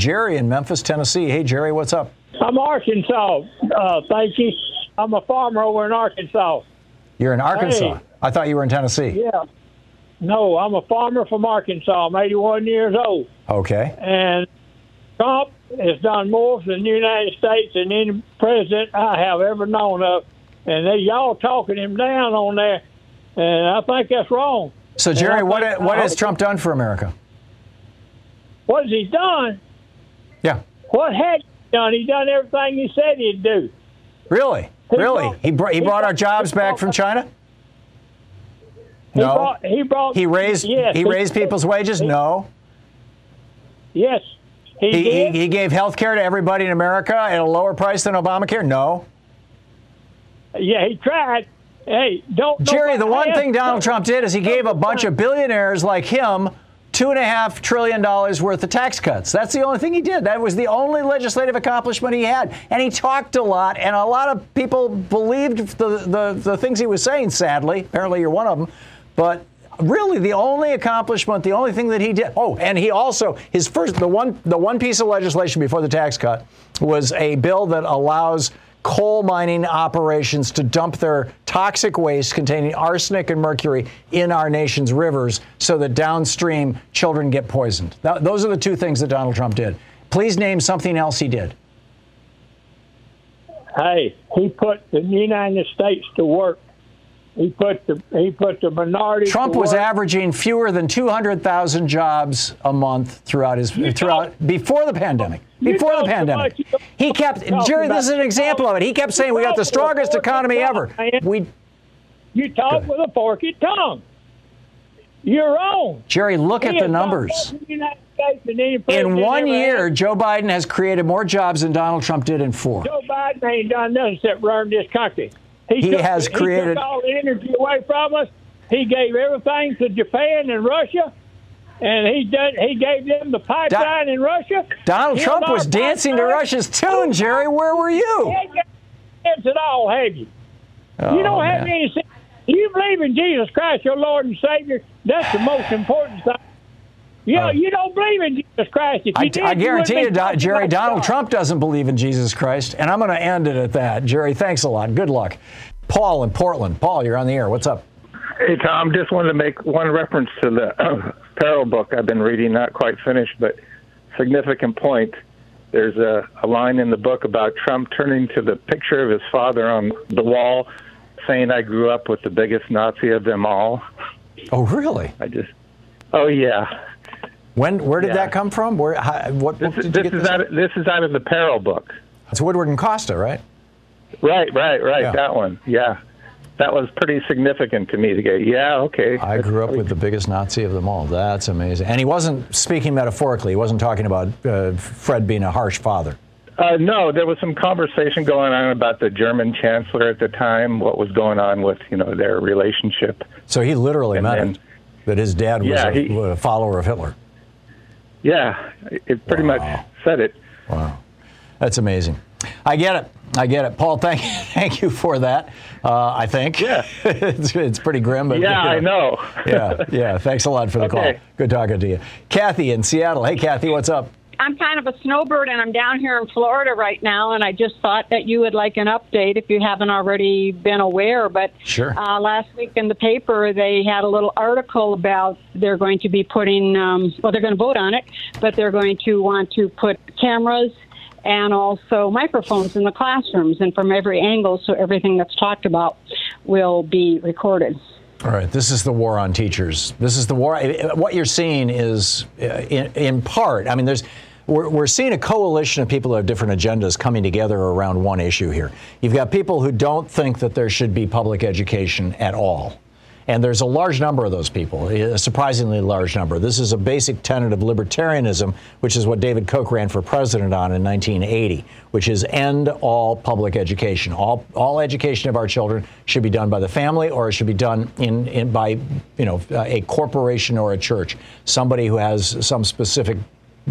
Jerry in Memphis, Tennessee. Hey, Jerry, what's up? I'm Arkansas. Uh, thank you. I'm a farmer over in Arkansas. You're in Arkansas. Hey. I thought you were in Tennessee. Yeah. No, I'm a farmer from Arkansas. I'm 81 years old. Okay. And Trump has done more for the United States than any president I have ever known of. And they y'all talking him down on there, and I think that's wrong. So, Jerry, what, what has Trump done for America? What has he done? Yeah. What had he done? He done everything he said he'd do. Really? He really? brought- he, br- he he brought our jobs he back from China? He No. brought. He brought. He raised Yes, he raised people's wages? No. Yes. He, He, did. he, he gave health care to everybody in America at a lower price than Obamacare? No. Yeah, he tried. Hey, don't. Jerry, the one thing Donald Trump did is he gave a bunch of billionaires like him two and a half trillion dollars worth of tax cuts. That's the only thing he did. That was the only legislative accomplishment he had. And he talked a lot, and a lot of people believed the, the, the things he was saying, sadly. Apparently, you're one of them. But really, the only accomplishment, the only thing that he did. Oh, and he also, his first, the one, the one piece of legislation before the tax cut was a bill that allows coal mining operations to dump their toxic waste containing arsenic and mercury in our nation's rivers so that downstream children get poisoned. Th- those are the two things that Donald Trump did. Please name something else he did. Hey, he put the United States to work. He put the he put the minority. Trump was averaging fewer than 200,000 jobs a month throughout his throughout before the pandemic. Before the pandemic, he kept Jerry. This is an example of it. He kept saying we got the talk with a strongest economy ever. We You talk with a forked tongue. You're wrong. Jerry, look at the has done more numbers. for the United States than any president In one year, had. Joe Biden has created more jobs than Donald Trump did in four. Joe Biden ain't done nothing except run this country. He took, has he created- all the energy away from us. He gave everything to Japan and Russia, and he done. He gave them the pipeline in Russia. Donald He Trump was dancing to. Russia's tune, Jerry. Where were you? He got at all, have you? Oh, you don't have any sense. You believe in Jesus Christ, your Lord and Savior? That's the most important thing. You know, you don't believe in Jesus Christ. If you I, did, I guarantee you, you, Do- Jerry, Donald God. Trump doesn't believe in Jesus Christ, and I'm going to end it at that. Jerry, thanks a lot. Good luck. Paul in Portland. Paul, you're on the air. What's up? Hey, Thom, just wanted to make one reference to the uh, Peril book I've been reading, not quite finished, but significant point. There's a, a line in the book about Trump turning to the picture of his father on the wall, saying, I grew up with the biggest Nazi of them all. Oh, really? I just, oh, yeah. When? Where did Yeah. that come from? Where? How, what? This, book is did you this, get is this? out of, this is out of the Peril book. It's Woodward and Costa, right? Right, right, right. Yeah. That one. Yeah. That was pretty significant to me to get, yeah, okay. I grew up with the biggest Nazi of them all. That's amazing. And he wasn't speaking metaphorically. He wasn't talking about uh, Fred being a harsh father. Uh, no, there was some conversation going on about the German chancellor at the time, what was going on with you know their relationship. So he literally And meant then- it. That his dad was Yeah, a, he- a follower of Hitler. Yeah, it pretty much said it. Wow, that's amazing. I get it. I get it, Paul. Thank thank you for that. Uh, I think. Yeah, it's, it's pretty grim, but Yeah, I know. yeah, yeah. Thanks a lot for the Okay. call. Good talking to you, Kathy in Seattle. Hey, Kathy, what's up? I'm kind of a snowbird and I'm down here in Florida right now, and I just thought that you would like an update if you haven't already been aware. But Sure. uh, last week in the paper, they had a little article about they're going to be putting, um, well, they're going to vote on it, but they're going to want to put cameras and also microphones in the classrooms and from every angle, so everything that's talked about will be recorded. All right, this is the war on teachers. This is the war. What you're seeing is, uh, in, in part, I mean, there's. We're, we're seeing a coalition of people who have different agendas coming together around one issue here. You've got people who don't think that there should be public education at all. And there's a large number of those people, a surprisingly large number. This is a basic tenet of libertarianism, which is what David Koch ran for president on in 1980, which is end all public education. All, all education of our children should be done by the family or it should be done in, in by you know, a corporation or a church, somebody who has some specific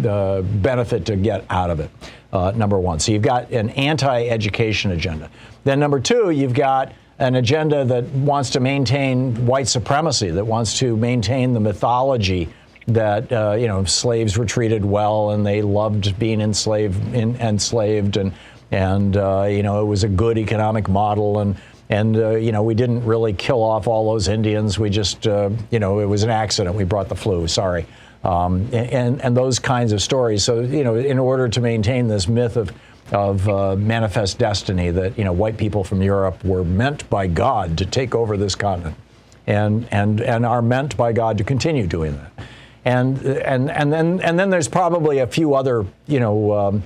uh, benefit to get out of it, uh, number one. So you've got an anti education agenda. Then, number two, you've got an agenda that wants to maintain white supremacy, that wants to maintain the mythology that uh, you know slaves were treated well and they loved being enslaved, in, enslaved, and and uh, you know it was a good economic model and. And uh, you know we didn't really kill off all those Indians. We just uh, you know it was an accident. We brought the flu. Sorry, um, and and those kinds of stories. So you know in order to maintain this myth of of uh, manifest destiny that you know white people from Europe were meant by God to take over this continent, and and and are meant by God to continue doing that, and and and then and then there's probably a few other you know. Um,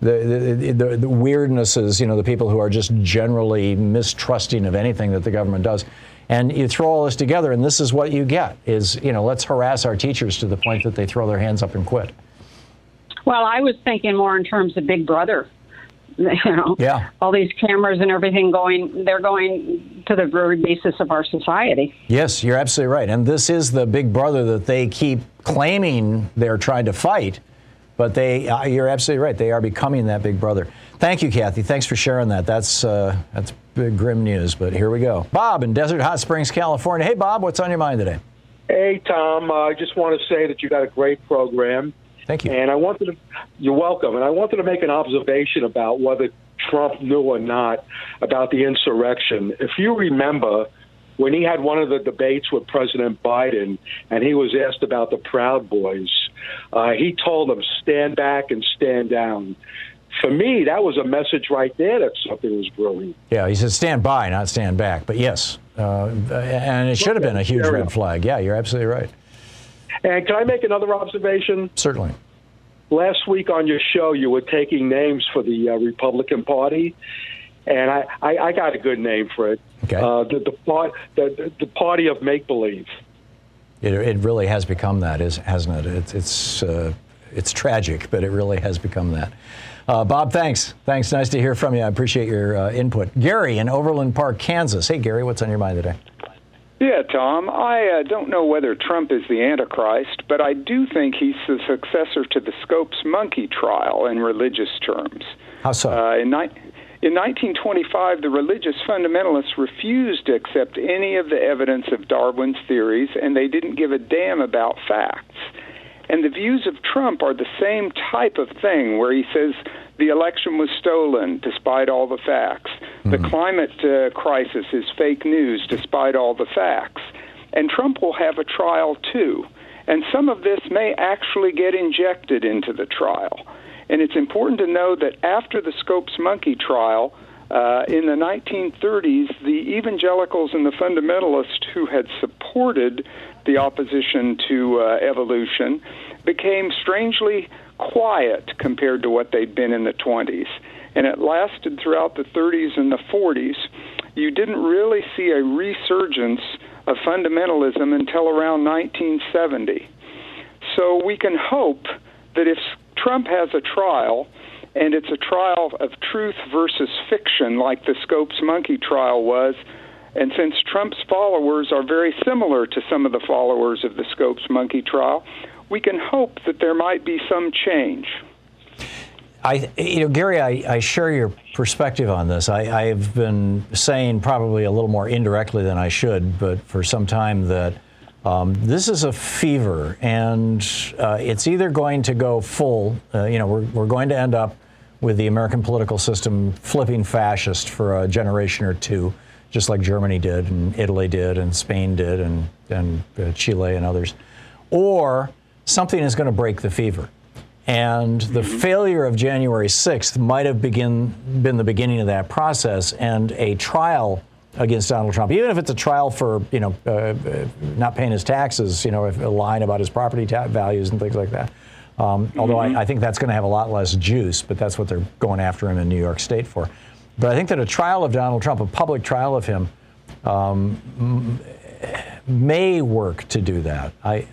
the, the, the, the weirdnesses, you know, the people who are just generally mistrusting of anything that the government does. And you throw all this together, and this is what you get is, you know, let's harass our teachers to the point that they throw their hands up and quit. Well, I was thinking more in terms of Big Brother. You know, Yeah. all these cameras and everything going, they're going to the very basis of our society. Yes, you're absolutely right. And this is the big brother that they keep claiming they're trying to fight. But they, uh, you're absolutely right. They are becoming that big brother. Thank you, Kathy. Thanks for sharing that. That's uh, that's big, grim news. But here we go. Bob in Desert Hot Springs, California. Hey, Bob, what's on your mind today? Hey, Thom. Uh, I just want to say that you got a great program. Thank you. And I wanted to, you're welcome. And I wanted to make an observation about whether Trump knew or not about the insurrection. If you remember, when he had one of the debates with President Biden and he was asked about the Proud Boys, uh, he told them, stand back and stand down. For me, that was a message right there that something was brewing. Yeah, he said stand by, not stand back. But yes, uh, and it should have been a huge red flag. Yeah, you're absolutely right. And can I make another observation? Certainly. last week on your show, you were taking names for the uh, Republican Party, and I, I, I got a good name for it. Okay. Uh, the, the, part, the, the party of make believe. It, it really has become that, is, hasn't it? It's it's uh, it's tragic, but it really has become that. Uh, Bob, thanks. Thanks. Nice to hear from you. I appreciate your uh, input. Gary in Overland Park, Kansas. Hey, Gary, what's on your mind today? Yeah, Thom. I uh, don't know whether Trump is the Antichrist, but I do think he's the successor to the Scopes monkey trial in religious terms. How so? Uh, in, ni- In 1925, the religious fundamentalists refused to accept any of the evidence of Darwin's theories, and they didn't give a damn about facts. And the views of Trump are the same type of thing, where he says the election was stolen despite all the facts. Mm-hmm. The climate uh, crisis is fake news despite all the facts. And Trump will have a trial too. And some of this may actually get injected into the trial. And it's important to know that after the Scopes Monkey trial, uh, in the 1930s, the evangelicals and the fundamentalists who had supported the opposition to uh, evolution became strangely quiet compared to what they'd been in the 20s. And it lasted throughout the 30s and the 40s. You didn't really see a resurgence of fundamentalism until around 1970. So we can hope that if Trump has a trial, and it's a trial of truth versus fiction, like the Scopes Monkey trial was. And since Trump's followers are very similar to some of the followers of the Scopes Monkey trial, we can hope that there might be some change. I, you know, Gary, I, I share your perspective on this. I, have been saying probably a little more indirectly than I should, but for some time that um, this is a fever, and uh, it's either going to go full, uh, you know, we're, we're going to end up with the American political system flipping fascist for a generation or two, just like Germany did, and Italy did, and Spain did, and, and uh, Chile and others. Or something is going to break the fever. And the mm-hmm. failure of January 6th might have begin, been the beginning of that process, and a trial against Donald Trump, even if it's a trial for you know uh, uh, not paying his taxes, you know, if, lying about his property ta- values and things like that. Um, mm-hmm. Although I, I, think that's going to have a lot less juice, but that's what they're going after him in New York State for. But I think that a trial of Donald Trump, a public trial of him, um, may work to do that. I.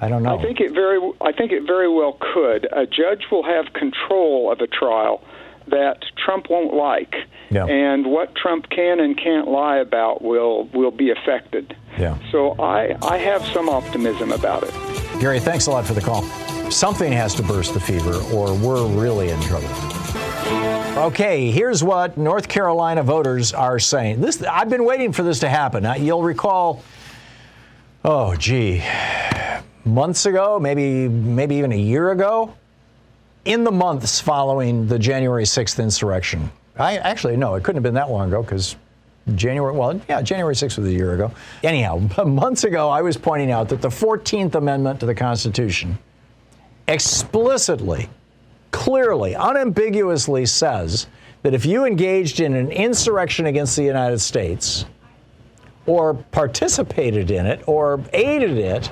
I don't know. I think it very. I think it very well could. A judge will have control of a trial that Trump won't like, yeah. and what Trump can and can't lie about will will be affected. Yeah. So I I have some optimism about it. Gary, thanks a lot for the call. Something has to burst the fever, or we're really in trouble. Okay, here's what North Carolina voters are saying. This I've been waiting for this to happen. You'll recall, oh gee, months ago, maybe maybe even a year ago, in the months following the January 6th insurrection. I actually no, it couldn't have been that long ago because January, well, yeah, January 6th was a year ago. Anyhow, months ago, I was pointing out that the 14th Amendment to the Constitution explicitly, clearly, unambiguously says that if you engaged in an insurrection against the United States, or participated in it, or aided it,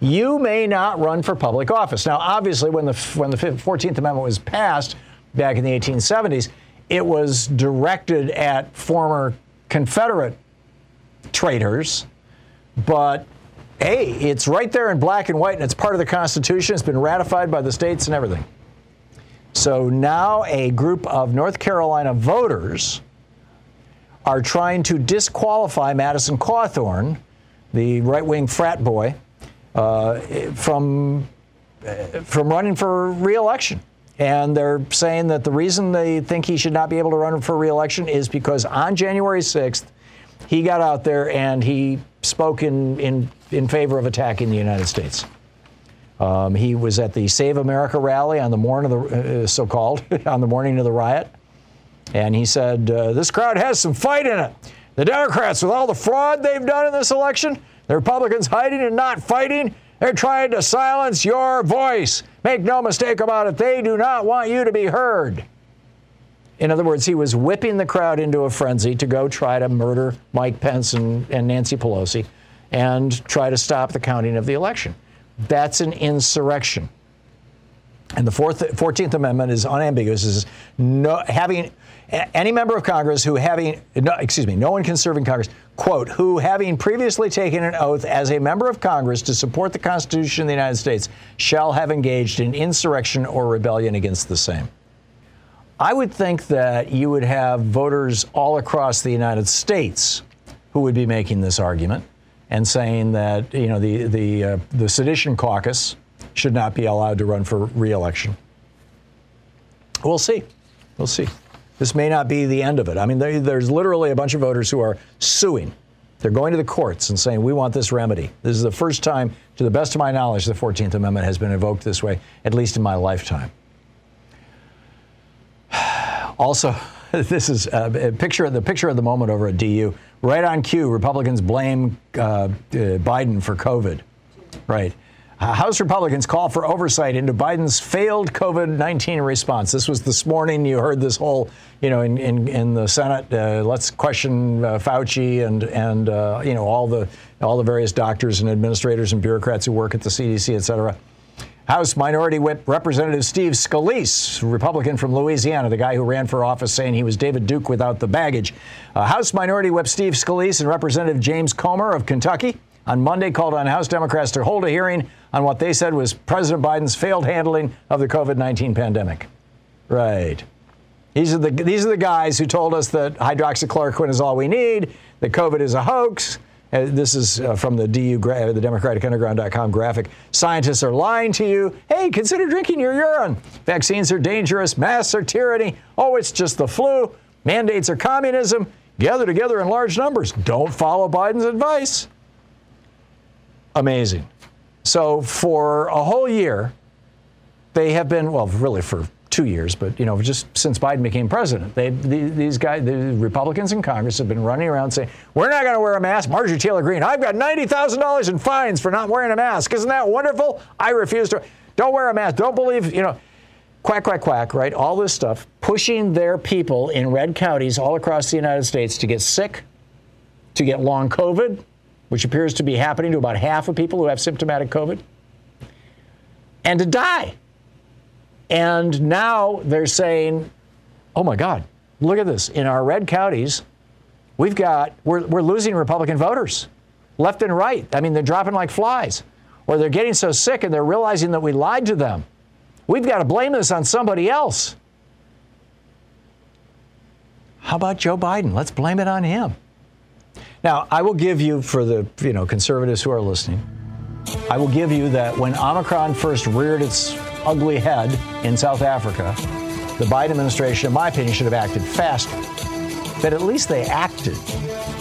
you may not run for public office. Now, obviously, when the when the 14th Amendment was passed back in the 1870s, it was directed at former Confederate traitors, but hey, it's right there in black and white, and it's part of the Constitution. It's been ratified by the states and everything. So now a group of North Carolina voters are trying to disqualify Madison Cawthorn, the right wing frat boy, uh, from, uh, from running for reelection. And they're saying that the reason they think he should not be able to run for reelection is because on January 6th, he got out there and he spoke in, in, in favor of attacking the United States. Um, he was at the Save America rally on the morning of the uh, so-called on the morning of the riot, and he said, uh, "This crowd has some fight in it. The Democrats, with all the fraud they've done in this election, the Republicans hiding and not fighting, they're trying to silence your voice. Make no mistake about it, they do not want you to be heard. In other words, he was whipping the crowd into a frenzy to go try to murder Mike Pence and, and Nancy Pelosi and try to stop the counting of the election. That's an insurrection. And the fourth, 14th Amendment is unambiguous. Is no, having any member of Congress who having, no, excuse me, no one can serve in Congress, quote, who having previously taken an oath as a member of Congress to support the Constitution of the United States shall have engaged in insurrection or rebellion against the same. I would think that you would have voters all across the United States who would be making this argument and saying that, you know, the, the, uh, the sedition caucus should not be allowed to run for reelection. We'll see. We'll see. This may not be the end of it. I mean, there, there's literally a bunch of voters who are suing. They're going to the courts and saying, we want this remedy. This is the first time, to the best of my knowledge, the 14th Amendment has been invoked this way, at least in my lifetime. Also, this is uh, a picture the picture of the moment over at DU. Right on cue, Republicans blame uh, uh, Biden for COVID. Right. House Republicans call for oversight into Biden's failed COVID 19 response. This was this morning. You heard this whole, you know, in, in, in the Senate, uh, let's question uh, Fauci and, and uh, you know, all the, all the various doctors and administrators and bureaucrats who work at the CDC, et cetera. House Minority Whip Representative Steve Scalise, Republican from Louisiana, the guy who ran for office saying he was David Duke without the baggage. Uh, House Minority Whip Steve Scalise and Representative James Comer of Kentucky on Monday called on House Democrats to hold a hearing on what they said was President Biden's failed handling of the COVID 19 pandemic. Right. These are, the, these are the guys who told us that hydroxychloroquine is all we need, that COVID is a hoax, uh, this is uh, from the DU, gra- the DemocraticUnderground.com graphic. Scientists are lying to you. Hey, consider drinking your urine. Vaccines are dangerous. Masks are tyranny. Oh, it's just the flu. Mandates are communism. Gather together in large numbers. Don't follow Biden's advice. Amazing. So for a whole year, they have been, well, really for two years, but you know, just since Biden became president, they these guys, the Republicans in Congress have been running around saying, "We're not going to wear a mask." Marjorie Taylor Greene, I've got ninety thousand dollars in fines for not wearing a mask. Isn't that wonderful? I refuse to. Don't wear a mask. Don't believe. You know, quack quack quack. Right? All this stuff pushing their people in red counties all across the United States to get sick, to get long COVID, which appears to be happening to about half of people who have symptomatic COVID, and to die. And now they're saying, oh my God, look at this. In our red counties, we've got, we're, we're losing Republican voters left and right. I mean, they're dropping like flies, or they're getting so sick and they're realizing that we lied to them. We've got to blame this on somebody else. How about Joe Biden? Let's blame it on him. Now, I will give you, for the you know conservatives who are listening, I will give you that when Omicron first reared its ugly head in South Africa, the Biden administration, in my opinion, should have acted faster. But at least they acted.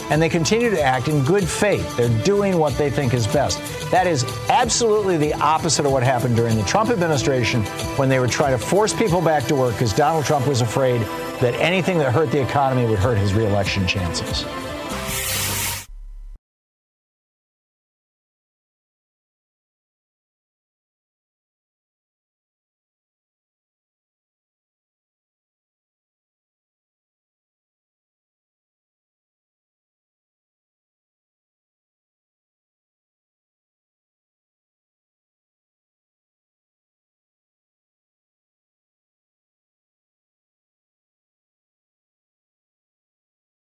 And they continue to act in good faith. They're doing what they think is best. That is absolutely the opposite of what happened during the Trump administration when they were trying to force people back to work because Donald Trump was afraid that anything that hurt the economy would hurt his reelection chances.